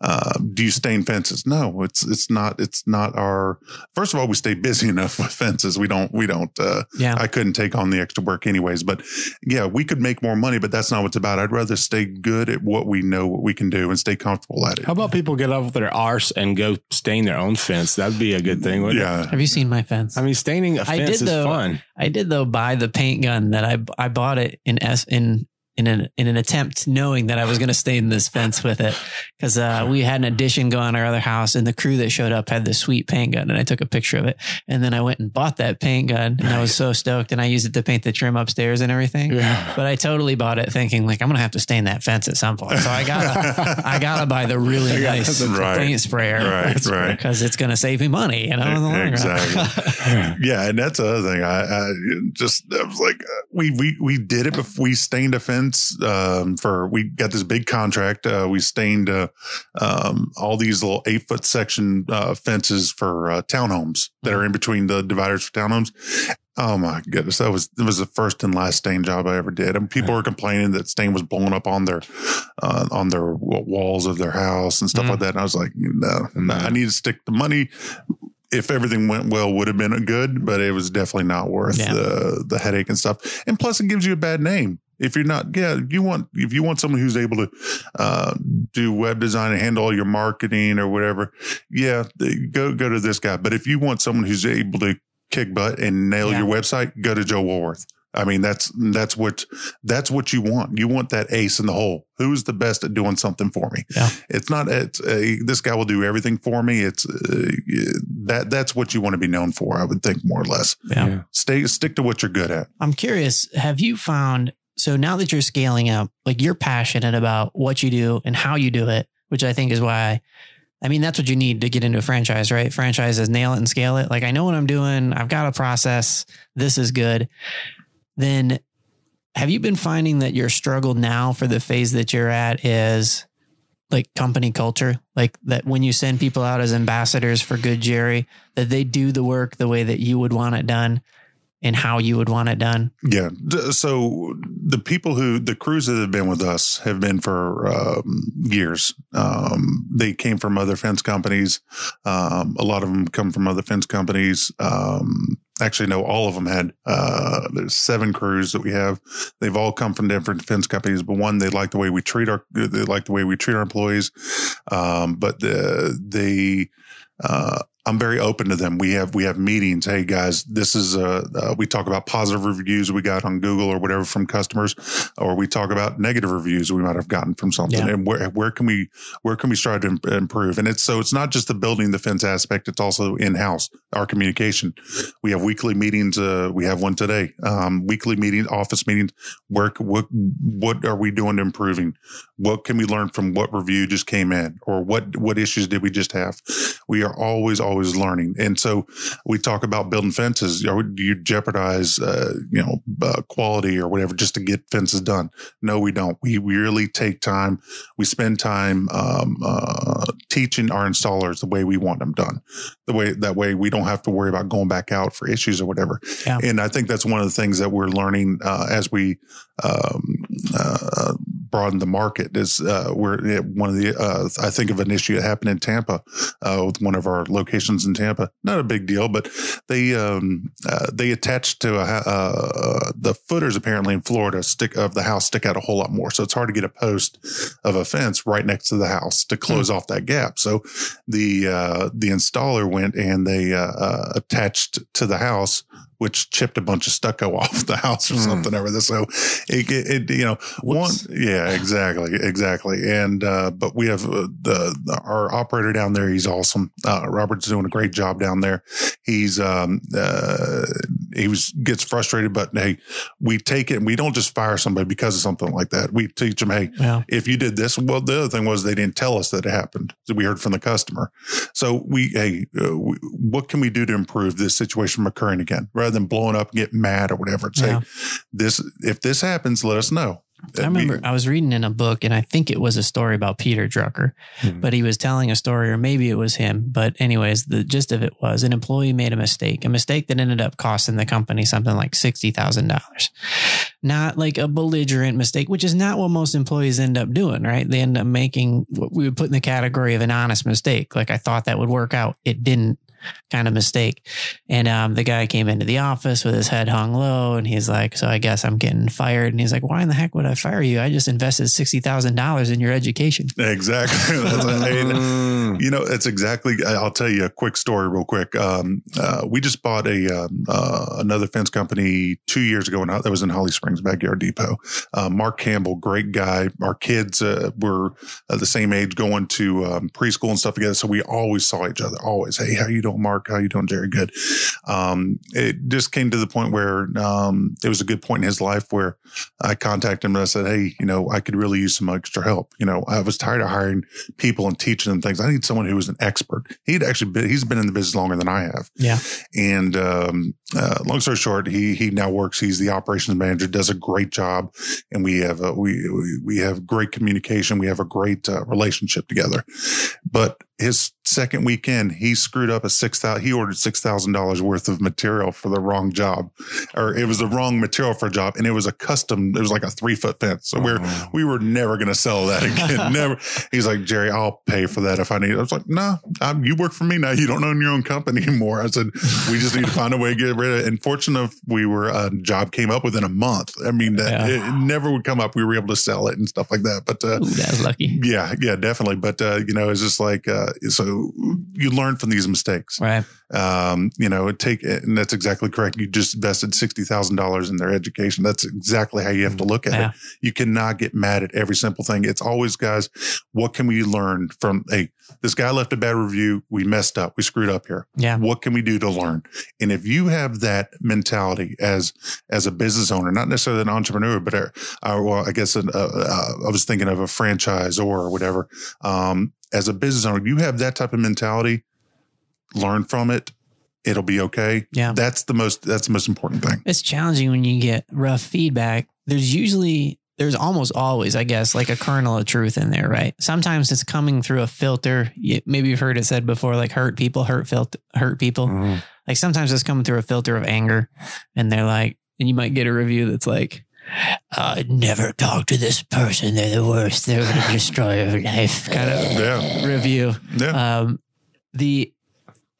uh, do you stain fences? No, it's it's not it's not our first of all, we stay busy [laughs] enough with fences. We don't we don't uh, yeah. I couldn't take on the extra work anyways. But yeah, we could make more money, but that's not what it's about. I'd rather stay good at what we know, what we can do, and stay comfortable at it. How about people get off their arse and go stain their own fence? That'd be a good thing, wouldn't it? Have you seen my fence? I mean, staining a I fence did, is though. fun. I did though buy the paint gun that I I bought it in S in in an in an attempt knowing that I was going to stain this fence with it because uh, we had an addition go on our other house and the crew that showed up had this sweet paint gun and I took a picture of it and then I went and bought that paint gun and I was so stoked and I used it to paint the trim upstairs and everything. Yeah. But I totally bought it thinking like I'm gonna have to stain that fence at some point. So I gotta I gotta buy the really [laughs] nice Right. paint sprayer, Right, right. Because it's gonna save me money, you know. in the long run. Exactly. [laughs] yeah, and that's the other thing. I, I just I was like, uh, we we we did it before we stained a fence um, for we got this big contract. Uh, we stained uh, um, all these little eight foot section uh, fences for uh, townhomes that are in between the dividers for townhomes. Oh my goodness, that was it was the first and last stain job I ever did. And people were complaining that stain was blowing up on their uh, on their walls of their house and stuff Mm. like that. And I was like, no, no, I need to stick the money if everything went well, would have been a good, but it was definitely not worth Yeah. the the headache and stuff. And plus, it gives you a bad name if you're not. Yeah, you want if you want someone who's able to uh, do web design and handle all your marketing or whatever. Yeah, go go to this guy. But if you want someone who's able to kick butt and nail Yeah. your website, go to Joe Woolworth. I mean, that's that's what that's what you want. You want that ace in the hole. Who's the best at doing something for me? Yeah. It's not. It's uh, this guy will do everything for me. It's uh, that that's what you want to be known for. I would think more or less. yeah. Stay stick to what you're good at. I'm curious, have you found so now that you're scaling up, like you're passionate about what you do and how you do it, which I think is why I mean that's what you need to get into a franchise, right? Franchises nail it and scale it. Like I know what I'm doing, I've got a process, this is good. Then have you been finding that your struggle now for the phase that you're at is like company culture? Like that when you send people out as ambassadors for Good Jerry, that they do the work the way that you would want it done and how you would want it done? Yeah. So the people who the crews that have been with us have been for um, years. Um, they came from other fence companies. Um, a lot of them come from other fence companies. Um, actually, no, all of them had. Uh, there's seven crews that we have. They've all come from different fence companies, but one they like the way we treat our they like the way we treat our employees. Um, but the they uh, I'm very open to them. We have we have meetings. Hey guys, this is uh, uh we talk about positive reviews we got on Google or whatever from customers, or we talk about negative reviews we might have gotten from something. Yeah. And where where can we where can we strive to improve? And it's so it's not just the building the fence aspect. It's also in house our communication. We have weekly meetings. Uh, we have one today. Um, weekly meetings, office meetings. Work what what are we doing to improving? What can we learn from what review just came in, or what what issues did we just have? We are always always learning, and so we talk about building fences. Do you jeopardize uh, you know uh, quality or whatever just to get fences done? No, we don't. We we really take time. We spend time um, uh, teaching our installers the way we want them done. The way that way we don't have to worry about going back out for issues or whatever. Yeah. And I think that's one of the things that we're learning uh, as we um, uh, broaden the market is uh, where one of the uh, I think of an issue that happened in Tampa uh, with one of our locations in Tampa. Not a big deal, but they um, uh, they attached to a, uh, the footers apparently in Florida stick of the house stick out a whole lot more, so it's hard to get a post of a fence right next to the house to close off that gap. So the uh, the installer went and they attached to the house which chipped a bunch of stucco [laughs] off the house or mm. something over there. So it, it, you know, Whoops. one, yeah, exactly, exactly. And, uh, but we have uh, the, the, our operator down there. He's awesome. Uh, Robert's doing a great job down there. He's, um, uh, he was, gets frustrated, but hey, we take it and we don't just fire somebody because of something like that. We teach them, hey, yeah. if you did this, well, the other thing was they didn't tell us that it happened. So we heard from the customer. So we, hey, uh, we, what can we do to improve this situation from occurring again? Rather than blowing up and get mad or whatever. Say yeah. this if this happens, let us know. I remember I was reading in a book, and I think it was a story about Peter Drucker, hmm but he was telling a story, or maybe it was him. But, anyways, the gist of it was an employee made a mistake, a mistake that ended up costing the company something like $60,000. Not like a belligerent mistake, which is not what most employees end up doing, right? They end up making what we would put in the category of an honest mistake. Like, I thought that would work out. It didn't kind of mistake. And um, the guy came into the office with his head hung low, and he's like, "So I guess I'm getting fired." And he's like, "Why in the heck would I fire you? I just invested sixty thousand dollars in your education." Exactly. [laughs] you know, it's exactly. I'll tell you a quick story, real quick. Um, uh, we just bought a um, uh, another fence company two years ago, and that was in Holly Springs Backyard Depot. Uh, Mark Campbell, great guy. Our kids uh, were uh, the same age, going to um, preschool and stuff together, so we always saw each other. Always, hey, how you doing? Mark? How you doing, Jerry? Good. Um, it just came to the point where um, it was a good point in his life where I contacted him and I said, Hey, you know, I could really use some extra help. You know, I was tired of hiring people and teaching them things. I need someone who was an expert. He'd actually been, he's been in the business longer than I have. Yeah. And um, uh, long story short, he he now works. He's the operations manager, does a great job, and we have a, we we have great communication. We have a great uh, relationship together. But his second weekend, he screwed up a six thousand. He ordered six thousand dollars worth of material for the wrong job, or it was the wrong material for a job, and it was a custom. It was like a three foot fence. So we're oh. we were never going to sell that again. [laughs] never. He's like Jerry, I'll pay for that if I need. it. I was like, No, nah, you work for me now. You don't own your own company anymore. I said, we just need to find a way to get rid of it. And fortunate we were a job came up within a month. I mean, that yeah. it never would come up. We were able to sell it and stuff like that. But uh, Ooh, that's lucky. Yeah, yeah, definitely. But uh, you know, it's just like uh, so you learn from these mistakes, right? Um, you know, take and that's exactly correct. You just invested sixty thousand dollars in their education. That's exactly how you have to look at yeah. it. You cannot get mad at every simple thing. It's always, guys, what can we learn from a this guy left a bad review. We messed up. We screwed up here. Yeah. What can we do to learn? And if you have that mentality as as a business owner, not necessarily an entrepreneur, but a, uh, well, I guess an, I was thinking of a franchise or whatever. Um, as a business owner, you have that type of mentality. Learn from it. It'll be okay. Yeah. That's the most. That's the most important thing. It's challenging when you get rough feedback. There's usually there's almost always, I guess, like a kernel of truth in there, right? Sometimes it's coming through a filter. Maybe you've heard it said before, like hurt people, hurt filter, hurt people. Mm-hmm. Like sometimes it's coming through a filter of anger, and they're like, and you might get a review that's like, uh, never talk to this person. They're the worst. They're going [laughs] to destroy your life. Kind of yeah. review. Yeah. Um, the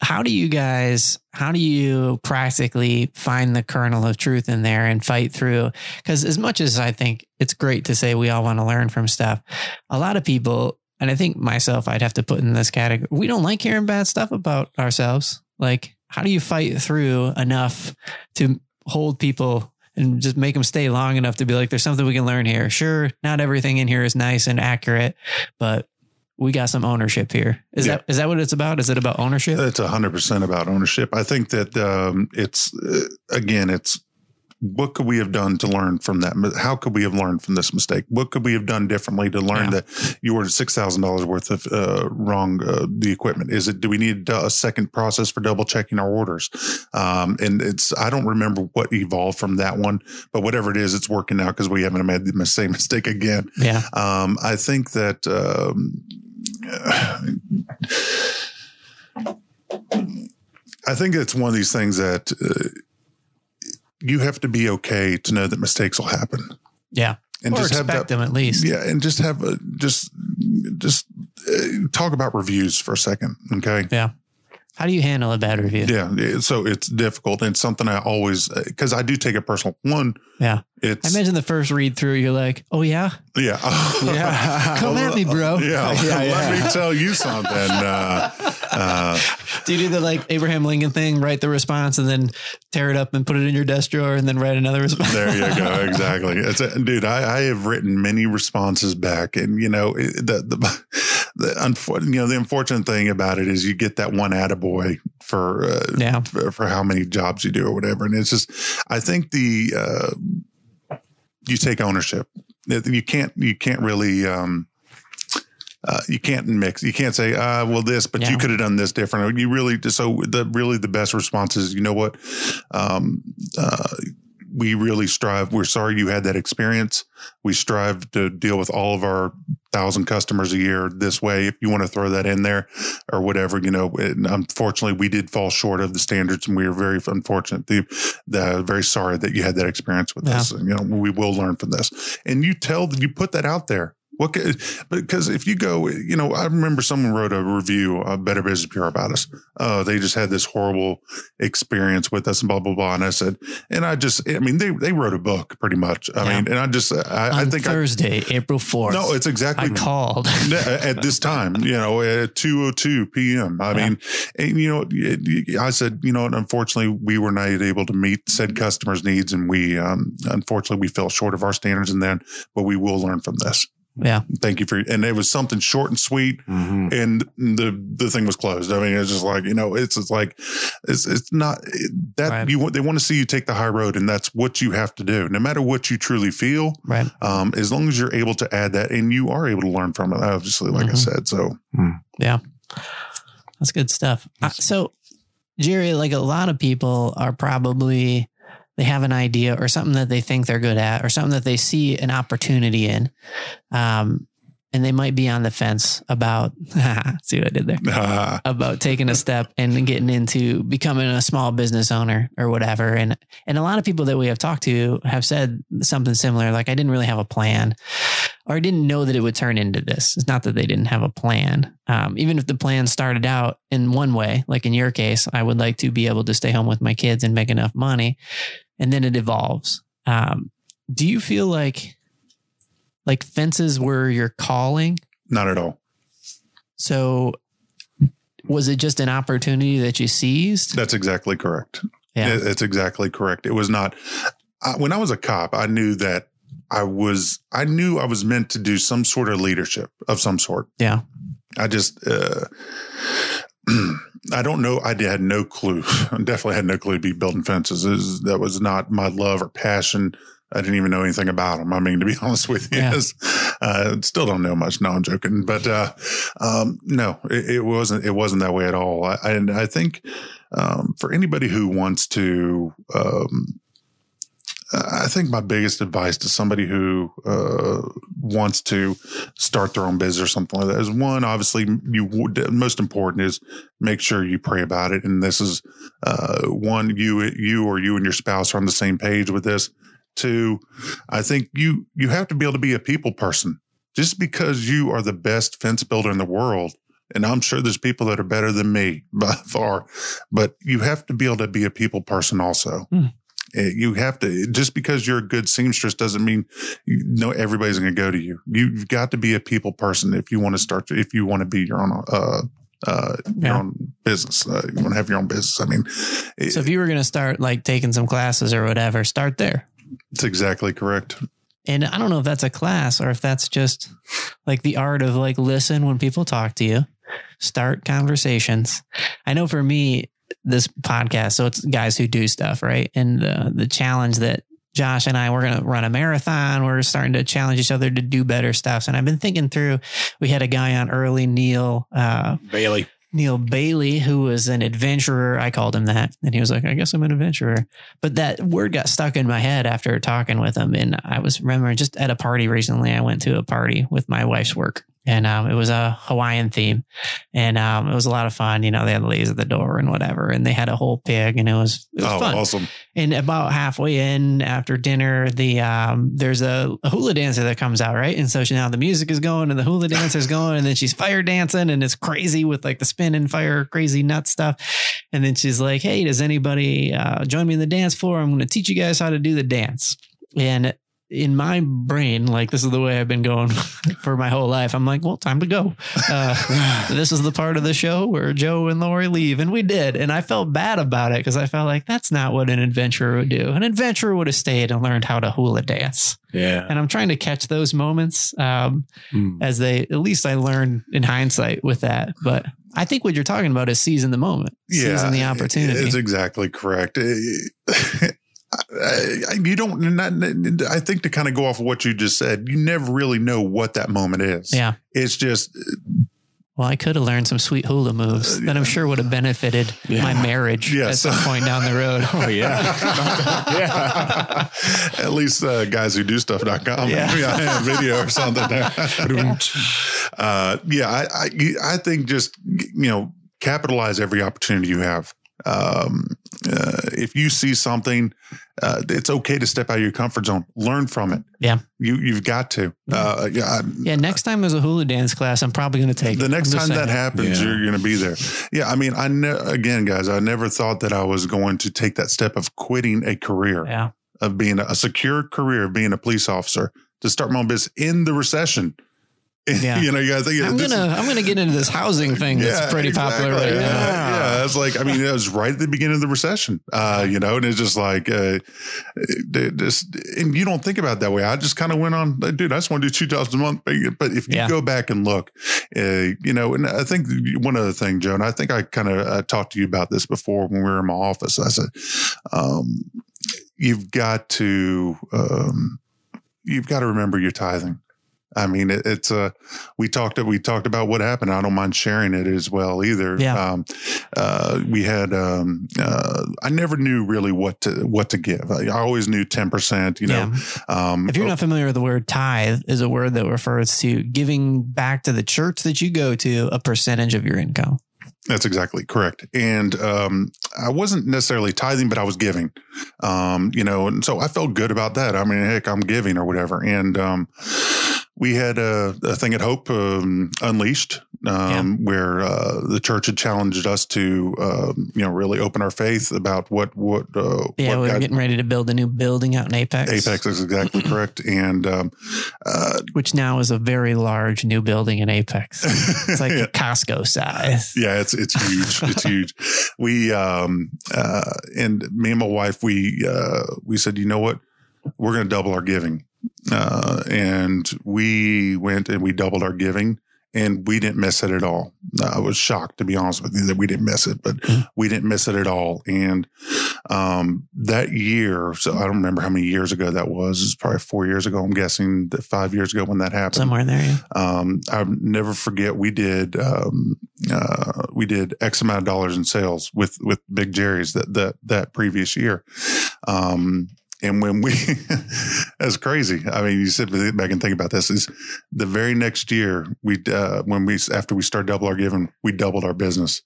how do you guys how do you practically find the kernel of truth in there and fight through? Because as much as i think it's great to say we all want to learn from stuff a lot of people and i think myself i'd have to put in this category we don't like hearing bad stuff about ourselves. Like how do you fight through enough to hold people and just make them stay long enough to be like there's something we can learn here. Sure not everything in here is nice and accurate but we got some ownership here. Is yeah. that is that what it's about? Is it about ownership? It's hundred percent about ownership. I think that um, it's uh, again, it's what could we have done to learn from that? How could we have learned from this mistake? What could we have done differently to learn yeah. that you ordered six thousand dollars worth of uh, wrong uh, the equipment? Is it do we need a second process for double checking our orders? Um, and it's I don't remember what evolved from that one, but whatever it is, it's working now because we haven't made the same [laughs] mistake again. Yeah. Um, I think that. Um, I think it's one of these things that uh, you have to be okay to know that mistakes will happen. Yeah. and or just have expect that. them at least. Yeah, and just have a, just just uh, talk about reviews for a second, okay? Yeah. How do you handle a bad review? Yeah, so it's difficult and it's something I always because I do take it personal. One, Yeah. It's I imagine the first read through, you're like, oh, yeah, yeah, [laughs] Yeah. come at me, bro. Yeah, Yeah, [laughs] let yeah. me tell you something. Uh, uh, Do you do the like Abraham Lincoln thing, write the response and then tear it up and put it in your desk drawer and then write another response? there you go. [laughs] Exactly. It's a, dude. I, I have written many responses back, and you know the the the unfor- you know the unfortunate thing about it is you get that one attaboy for uh, Yeah. for, for how many jobs you do or whatever, and it's just I think the uh, you take ownership. You can't you can't really. Um, uh, you can't mix. You can't say, uh, well, this, but Yeah. you could have done this different. You really, so the really the best response is, you know what? Um, uh, we really strive. We're sorry you had that experience. We strive to deal with all of our thousand customers a year this way. If you want to throw that in there or whatever, you know, unfortunately we did fall short of the standards and we are very unfortunate. The, the very sorry that you had that experience with Yeah. us. And, you know, we will learn from this and you tell you put that out there. What, ca- because if you go, you know, I remember someone wrote a review of Better Business Bureau about us. Oh, they just had this horrible experience with us and blah, blah, blah. And I said, and I just, I mean, they, they wrote a book pretty much. I Yeah. mean, and I just, I, I think I, Thursday, April 4th. no, it's exactly I called. at this time, you know, at 202 PM. I Yeah. mean, and you know, I said, you know, unfortunately we were not able to meet said customers needs. And we, um, unfortunately we fell short of our standards and then, but we will learn from this. Yeah. Thank you for, and it was something short and sweet Mhm. and the the thing was closed. I mean, it's just like you know, it's it's like it's it's not that Right. you want. They want to see you take the high road, and that's what you have to do, no matter what you truly feel. Right. Um, as long as you're able to add that, and you are able to learn from it, obviously, like I Mhm. said. So Yeah. That's good stuff. Uh, so, Jerry, like a lot of people are probably they have an idea or something that they think they're good at or something that they see an opportunity in, um, and they might be on the fence about. [laughs] see what I did there? uh, [laughs] About taking a step and getting into becoming a small business owner or whatever. And and a lot of people that we have talked to have said something similar, like I didn't really have a plan, or I didn't know that it would turn into this. It's not that they didn't have a plan. Um, even if the plan started out in one way, like in your case, I would like to be able to stay home with my kids and make enough money, and then it evolves. Um, do you feel like like fences were your calling? not at all. So was it just an opportunity that you seized? That's exactly correct. Yeah. It's exactly correct. It was not I, when I was a cop. I knew that I was. I knew I was meant to do some sort of leadership of some sort. Yeah. I just, uh, [clears throat] I don't know. I had no clue. [laughs] I definitely had no clue to be building fences. Was- that was not my love or passion. I didn't even know anything about them. I mean, to be [laughs] honest with you, Yeah. Uh, still don't know much. No, I'm joking. But, uh, um, no, it, it wasn't, it wasn't that way at all. I, and I think, um, for anybody who wants to, um, I think my biggest advice to somebody who uh, wants to start their own business or something like that is one, obviously, you most important is make sure you pray about it. And this is uh, one, you, you or you and your spouse are on the same page with this. Two, I think you you have to be able to be a people person. Just because you are the best fence builder in the world, and I'm sure there's people that are better than me [laughs] by far, but you have to be able to be a people person also. Hmm. Eh, You have to just because you're a good seamstress doesn't mean you know everybody's going to go to you. You've got to be a people person if you want to start. If you want to be your own, uh, uh, your Yeah. own business. Uh, you want to have your own business. I mean, it- So if you were going to start like taking some classes or whatever, start there. it's exactly correct. And I don't know if that's a class or if that's just like the art of like listen when people talk to you, start conversations. I know for me, this podcast, so it's guys who do stuff, right? And the the challenge that Josh and I we're going to run a marathon. We're starting to challenge each other to do better stuff. And I've been thinking through. We had a guy on early, Neil uh, Bailey. Neil Bailey, who was an adventurer. I called him that. And he was like, I guess I'm an adventurer. But that word got stuck in my head after talking with him. And I was remembering just at a party recently, I went to a party with my wife's work. And um, it was a Hawaiian theme, and um, it was a lot of fun. You know, they had the ladies at the door and whatever, and they had a whole pig, and it was it was Oh, fun. awesome. And about halfway in after dinner, the um, there's a, a hula dancer that comes out, right? And so she, now the music is going and the hula [laughs] dancer's going, and then she's fire dancing and it's crazy with like the spin and fire, crazy nut stuff. And then she's like, "Hey, does anybody uh, join me in the dance floor? I'm going to teach you guys how to do the dance." And in my brain, like this is the way I've been going [laughs] for my whole life. I'm like, well, time to go. Uh, [sighs] this is the part of the show where Joe and Lori leave, and we did. And I felt bad about it because I felt like that's not what an adventurer would do. An adventurer would have stayed and learned how to hula dance. Yeah. And I'm trying to catch those moments um, Mm. as they, at least I learned in hindsight with that. But I think what you're talking about is seizing the moment, seizing the opportunity. It's exactly correct. [laughs] I- I- you don't. Not, I think to kind of go off of what you just said, you never really know what that moment is. yeah. It's just Well, I could have learned some sweet hula moves that I'm sure would have benefited Yeah. my marriage Yes. at some point down the road. [laughs] Oh yeah. yeah. [laughs] At least uh, guys who do stuff.com. Yeah. [laughs] Yeah. yeah video or something. uh, yeah. I, I, I think just, you know, capitalize every opportunity you have. Um, uh, if you see something, uh, it's okay to step out of your comfort zone, learn from it. Yeah. You, you've got to, uh, yeah. I- Yeah, next time there's a hula dance class, I'm probably going to take the it. next time just that happens, Yeah. you're going to be there. Yeah, I mean, I ne- again, guys, I never thought that I was going to take that step of quitting a career, Yeah. of being a, a secure career, of being a police officer, to start my own business in the recession. Yeah. [laughs] you know, you got to think I'm gonna is- I'm gonna get into this housing [laughs] thing that's pretty popular right yeah, now. Yeah, it's like I mean, it was right at the beginning of the recession, uh, you know, and it's just like, uh, just and you don't think about it that way. I just kind of went on, dude. I just want to do two jobs a month, but if you Yeah. go back and look, uh, you know, and I think one other thing, Joan, I think I kind of uh, talked to you about this before when we were in my office. I said, um, you've got to um, you've got to remember your tithing. I mean, it, it's uh we talked we talked about what happened. I don't mind sharing it as well either. Yeah. Um, uh, we had um, uh, I never knew really what to what to give. I, I always knew ten percent. You know, Yeah. um, If you're not familiar with the word tithe, is a word that refers to giving back to the church that you go to a percentage of your income. That's exactly correct. And um, I wasn't necessarily tithing, but I was giving. Um, you know, and so I felt good about that. I mean, heck, I'm giving or whatever. And um, we had a, a thing at Hope um, Unleashed, um, where uh, the church had challenged us to, um, you know, really open our faith about what what uh, Yeah, what we were God- getting ready to build a new building out in Apex. Apex is exactly [clears throat] correct. And um, uh, Which now is a very large new building in Apex. It's like [laughs] Yeah. Costco size. Yeah, it's it's huge. it's [laughs] huge. We um uh and me and my wife we uh we said, you know what? We're gonna double our giving. Uh and we went and we doubled our giving and we didn't miss it at all. I was shocked to be honest with you that we didn't miss it, but Mhm. we didn't miss it at all. And um that year, so I don't remember how many years ago that was. It's probably four years ago. I'm guessing that five years ago when that happened Somewhere in there. Yeah. um, I'll never forget we did um, uh, we did X amount of dollars in sales with with Big Jerry's that that that previous year. Um, and when we, [laughs] that's crazy. I mean, you sit back and think about this. Is the very next year we uh, when we after we started double our giving, we doubled our business.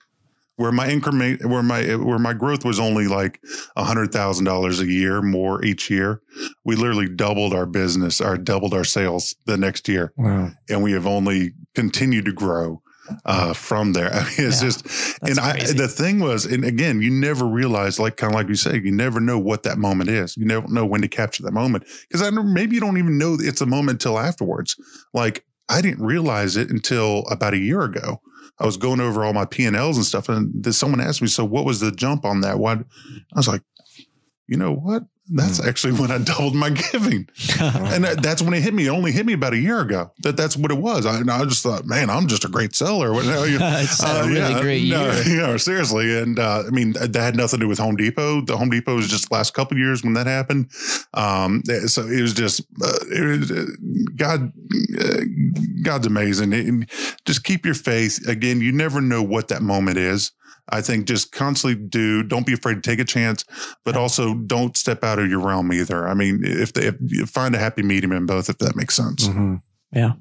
Where my increment, where my where my growth was only like a hundred thousand dollars a year more each year, we literally doubled our business, or doubled our sales the next year Wow. and we have only continued to grow uh, from there. [laughs] I mean, it's Yeah, just, and I, crazy. the thing was, and again, you never realize, like kind of like you say, you never know what that moment is. You never know when to capture that moment because I know maybe you don't even know it's a moment until afterwards. Like I didn't realize it until about a year ago. I was going over all my P and Ls and stuff, and someone asked me, "So what was the jump on that?" Why? I was like, "You know what? That's actually when I [laughs] doubled my giving." [laughs] and that, that's when it hit me. It only hit me about a year ago. That that's what it was. I, and I just thought, man, I'm just a great seller. You know, [laughs] It's had a really great no, year. you know, seriously. And uh, I mean, that had nothing to do with Home Depot. The Home Depot was just the last couple of years when that happened. Um, so it was just uh, it was, uh, God. Uh, God's amazing. And just keep your faith. Again, you never know what that moment is. I think just constantly do. Don't be afraid to take a chance, but also don't step out of your realm either. I mean, if they if you find a happy medium in both, if that makes sense. Mm-hmm. Yeah.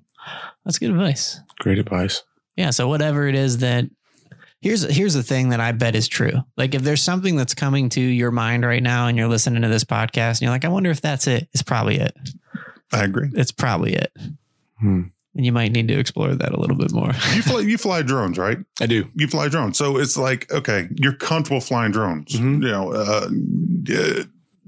That's good advice. Great advice. Yeah. So whatever it is that here's here's the thing that I bet is true. Like if there's something that's coming to your mind right now and you're listening to this podcast and you're like, I wonder if that's it. It's probably it. I agree. It's probably it. Hmm. And you might need to explore that a little bit more. [laughs] You fly, you fly drones, right? I do. You fly drones. So it's like, okay, you're comfortable flying drones. Mhm. You know, uh, uh,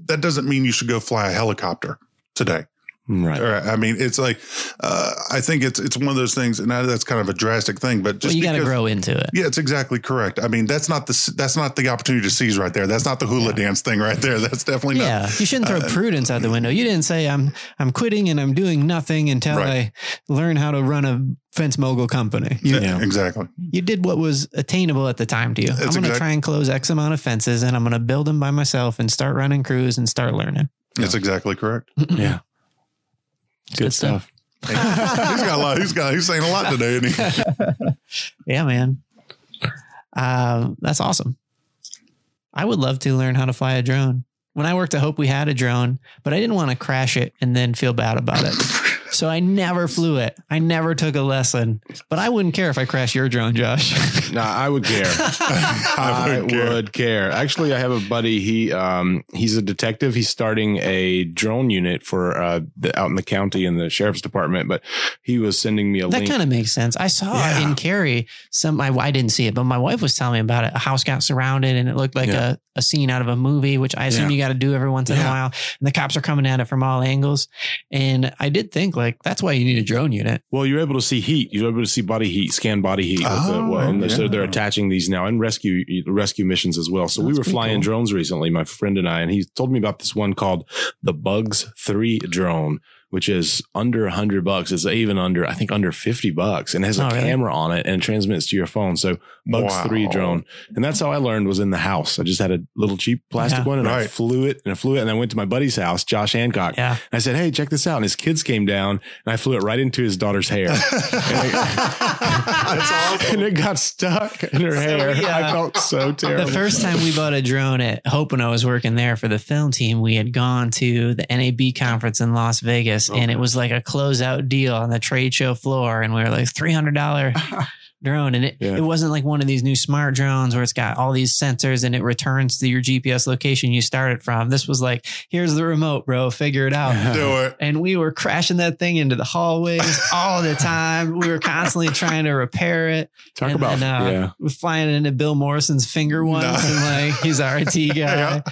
that doesn't mean you should go fly a helicopter today. Right. Or, I mean, it's like, uh, I think it's, it's one of those things, and I that's kind of a drastic thing, but Well, just you got to grow into it. Yeah, it's exactly correct. I mean, that's not the that's not the opportunity to seize right there. That's not the hula dance thing right there. That's definitely not. Yeah, you shouldn't throw Uh, prudence out the window. You didn't say I'm I'm quitting and I'm doing nothing until Right. I learn how to run a fence mogul company. You, Yeah, exactly. you did what was attainable at the time to you. I'm going to exact- try and close X amount of fences and I'm going to build them by myself and start running crews and start learning. That's exactly correct. Yeah. Good, good stuff. stuff. he's got a lot. He's got. He's saying a lot today, isn't he? [laughs] Yeah, man. Um, that's awesome. I would love to learn how to fly a drone. When I worked at Hope, we had a drone, but I didn't want to crash it and then feel bad about it. So I never flew it. I never took a lesson. But I wouldn't care if I crashed your drone, Josh. [laughs] No, I would care. [laughs] I, would care. would care. Actually, I have a buddy. He um he's a detective. He's starting a drone unit for uh the, out in the county in the sheriff's department. But he was sending me a that kind of makes sense. I saw Yeah. in Cary some. My I didn't see it, but my wife was telling me about it. A house got surrounded, and it looked like Yeah. a, a scene out of a movie, which I assume Yeah. you got to do every once in a while. And the cops are coming at it from all angles. And I did think like that's why you need a drone unit. Well, you're able to see heat. You're able to see body heat, scan body heat. with uh, the- Oh, and so they're attaching these now and rescue rescue missions as well. So we were flying cool. drones recently, my friend and I, and he told me about this one called the Bugs Three drone, which is under a hundred bucks. It's even under, I think, under fifty bucks, and it has a Oh, really? camera on it and transmits to your phone. So Bugs Wow. Three drone, and that's how I learned was in the house. I just had a little cheap plastic Yeah. one, and I flew it and I flew it, and I went to my buddy's house, Josh Hancock. Yeah. And I said, "Hey, check this out!" And his kids came down, and I flew it right into his daughter's hair, [laughs] That's [laughs] awesome. and it got stuck in her hair. we, uh, I felt so terrible. The first time we bought a drone at Hope when I was working there for the film team, we had gone to the NAB conference in Las Vegas and it was like a closeout deal on the trade show floor. And we were like $300 [laughs] drone. And it, Yeah. it wasn't like one of these new smart drones where it's got all these sensors and it returns to your GPS location you started from. This was like, here's the remote, bro. Figure it out. Do it. [laughs] and we were crashing that thing into the hallways [laughs] all the time. We were constantly trying to repair it. Talk and about then, uh, yeah. we're flying into Bill Morrison's finger once, No. and like he's our IT [laughs] guy,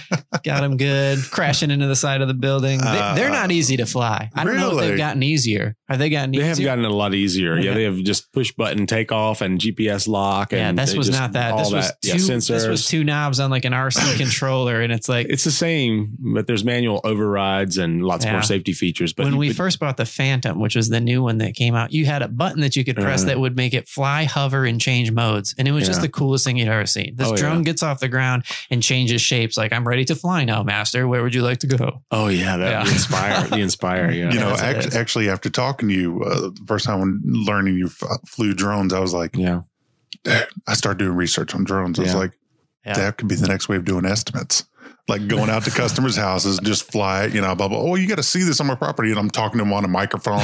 got him good, crashing into the side of the building. Uh, they, are not easy to fly. I don't know if they've gotten easier. Have they gotten They easier? have gotten a lot easier. Yeah, they have just push button takeoff and GPS lock. yeah, and this was just- not that. all This was that. two. yeah, sensors. This was two knobs on like an RC [coughs] controller, and it's like It's the same, but there's manual overrides and lots Yeah. more safety features. But when you- we but- first bought the Phantom, which was the new one that came out, you had a button that you could press Uh-huh. that would make it fly, hover, and change modes. And it was just the coolest thing you'd ever seen. This Oh, drone yeah. gets off the ground and changes shapes. Like, I'm ready to fly now, master. Where would you like to go? oh yeah, that Yeah. the inspire, [laughs] the inspire. Yeah, You know, Yes, it act- is. actually, after talking to you uh, the first time when learning you f- flew drones, I was like, yeah. I started doing research on drones. I was Yeah. like, Yeah. that could be the next way of doing estimates. Like going out to customers' houses, just fly it, you know, blah, blah. Oh, you got to see this on my property. And I'm talking to them on a microphone. [laughs]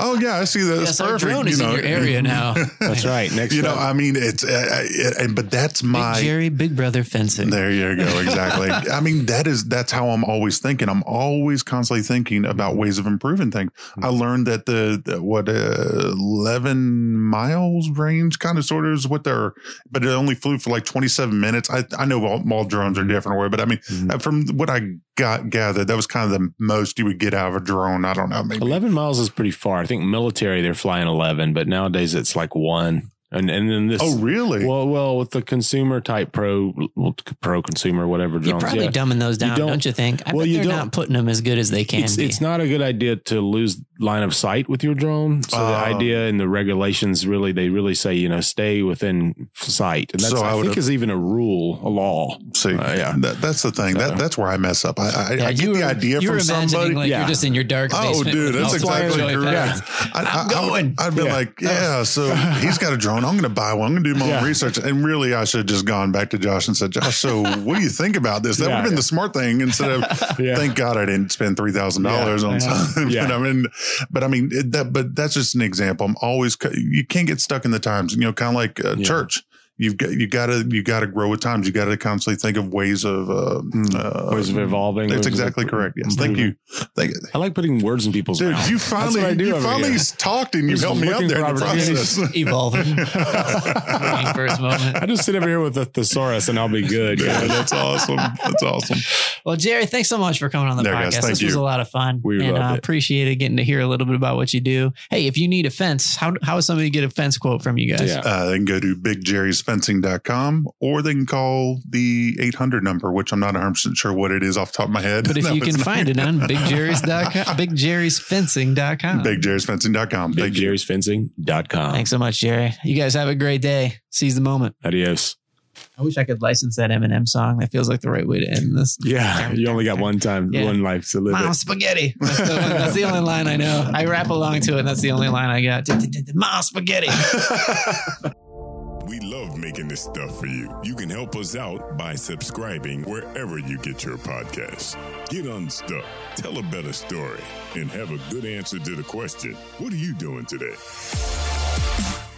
oh, yeah, I see that. It's Yes, our perfect. drone is you know, in your area now. [laughs] That's right. Next, You know. I mean, it's, uh, it, and, but that's Big my, Jerry, Big Brother fencing. There you go. Exactly. [laughs] I mean, that is that's how I'm always thinking. I'm always constantly thinking about ways of improving things. I learned that the, the what uh, 11 miles range kind of sort of is what they're, but it only flew for like 27 minutes. I I know all, all drones are different way, but I mean, Mhm. uh, from what I got gathered, that was kind of the most you would get out of a drone. I don't know, maybe. 11 miles is pretty far. I think military they're flying 11, but nowadays it's like one. And and then this. Oh, really? Well, well, with the consumer type pro, well, pro consumer, whatever You're probably yeah. dumbing those down, don't- don't, you think? I well, bet you they're don't- not putting them as good as they can It's, be. it's not a good idea to lose line of sight with your drone. So the Oh. idea and the regulations really, they really say, you know, stay within sight. And that's, So I I, think have- is even a rule, a law. See, Uh, yeah. that, that's the thing. So- That that's where I mess up. I, I, yeah, I get you were, the idea you from imagining somebody. like Yeah. you're just in your dark Oh, dude, that's exactly joy correct. packs. I, I'm I, going. I'd been Yeah. like, yeah. So [laughs] he's got a drone. Own. I'm going to buy one. I'm going to do my Yeah. own research. And really, I should have just gone back to Josh and said, Josh, so what do you think about this? That would have been the smart thing instead of, [laughs] Yeah. thank God I didn't spend $3,000 on Yeah. something. [laughs] Yeah. But I mean, but I mean, it- that, but that's just an example. I'm always, you can't get stuck in the times, you know, kind of like uh, Yeah. church. You've got, you got to, you got to grow with times. You got to constantly think of ways of, uh, uh, Ways of evolving. That's ways of- exactly correct. Yes. Thank you. Thank you. I like putting words in people's Dude, mouth. you finally, I do you finally here. talked and you helped me out there in for the process. [laughs] [laughs] Evolving. Waiting for his moment. I just sit over here with the thesaurus and I'll be good. Yeah, that's awesome. That's awesome. Well, Jerry, thanks so much for coming on the There, podcast. guys. Thank this was a lot of fun. We and loved I it. appreciated getting to hear a little bit about what you do. Hey, if you need a fence, how how does somebody get a fence quote from you guys? Yeah. Uh, they can go to bigjerrysfencing.com or they can call the 800 number, which I'm not 100% sure what it is off the top of my head. But if [laughs] No, you can not. find it on [laughs] bigjerry's.com, bigjerrysfencing.com. bigjerrysfencing.com. Thank you. BigJerry'sFencing.com. Thanks so much, Jerry. You guys have a great day. Seize the moment. Adios. I wish I could license that Eminem song. That feels like the right way to end this. Yeah. You only got one time, Yeah. one life to live Mom it. spaghetti. [laughs] That's the, that's the only line I know. I rap along to it, and that's the only line I got. Mom spaghetti. We love making this stuff for you. You can help us out by subscribing wherever you get your podcasts. Get unstuck, tell a better story, and have a good answer to the question What are you doing today?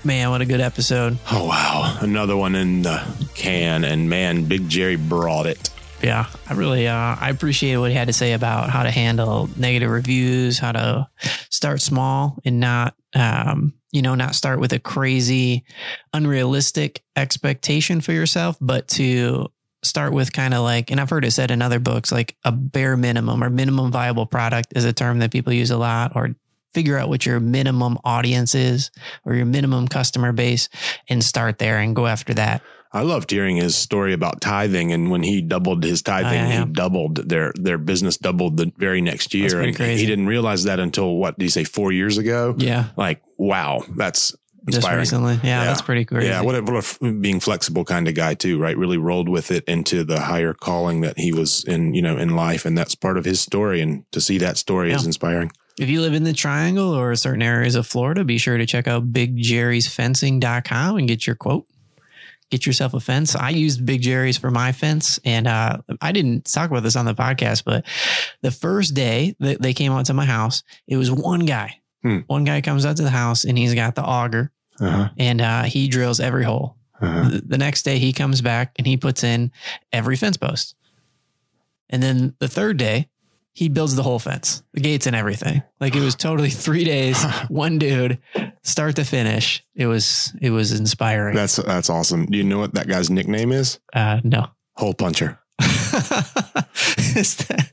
Man, what a good episode. Oh, wow. Another one in the can. And man, Big Jerry brought it. Yeah, I really uh, I appreciate what he had to say about how to handle negative reviews, how to start small and not um, you know not start with a crazy, unrealistic expectation for yourself, but to start with kind of like, and I've heard it said in other books, like a bare minimum or minimum viable product is a term that people use a lot, or figure out what your minimum audience is or your minimum customer base and start there and go after that. I loved hearing his story about tithing, and when he doubled his tithing, Oh, yeah, yeah. he doubled their their business doubled the very next year. and crazy. He didn't realize that until what did you say four years ago? Yeah. Like, wow, that's Just inspiring. recently. Yeah, Yeah. that's pretty crazy. Yeah, what a, what a f- being flexible kind of guy too, right? Really rolled with it into the higher calling that he was in, you know, in life, and that's part of his story. And to see that story is inspiring. If you live in the triangle or certain areas of Florida, be sure to check out bigjerrysfencing.com and get your quote. Get yourself a fence. I used Big Jerry's for my fence, and uh, I didn't talk about this on the podcast, but the first day that they came out to my house, it was one guy. Hmm. One guy comes out to the house and he's got the auger Uh-huh. and uh, he drills every hole. Uh-huh. The- The next day he comes back and he puts in every fence post. And then the third day, he builds the whole fence, the gates and everything. Like it was totally [laughs] three days, [laughs] one dude, start to finish. It was it was inspiring. That's that's awesome. Do you know what that guy's nickname is? uh, no. Hole puncher. [laughs] Is that-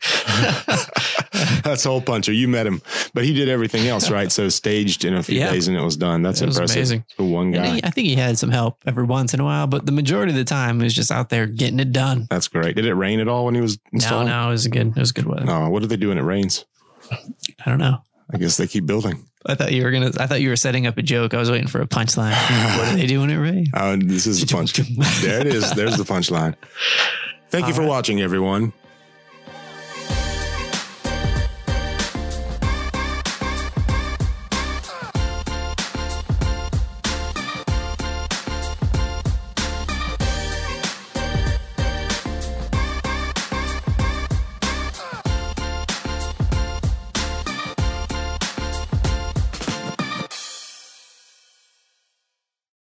[laughs] That's hole puncher. You met him, but he did everything else right. So staged in a few Yeah. days, and it was done. That's It impressive. amazing. The one guy. he- I think he had some help every once in a while, but the majority of the time he was just out there getting it done. That's great. Did it rain at all when he was No, installing? no, it was good. It was good weather. No. What do they do when it rains? I don't know. I guess they keep building. I thought you were gonna. I thought you were setting up a joke. I was waiting for a punchline. [laughs] what do they do when it rains? Oh, this is the punch. there it is. There's the punchline. Thank you for right. watching, everyone.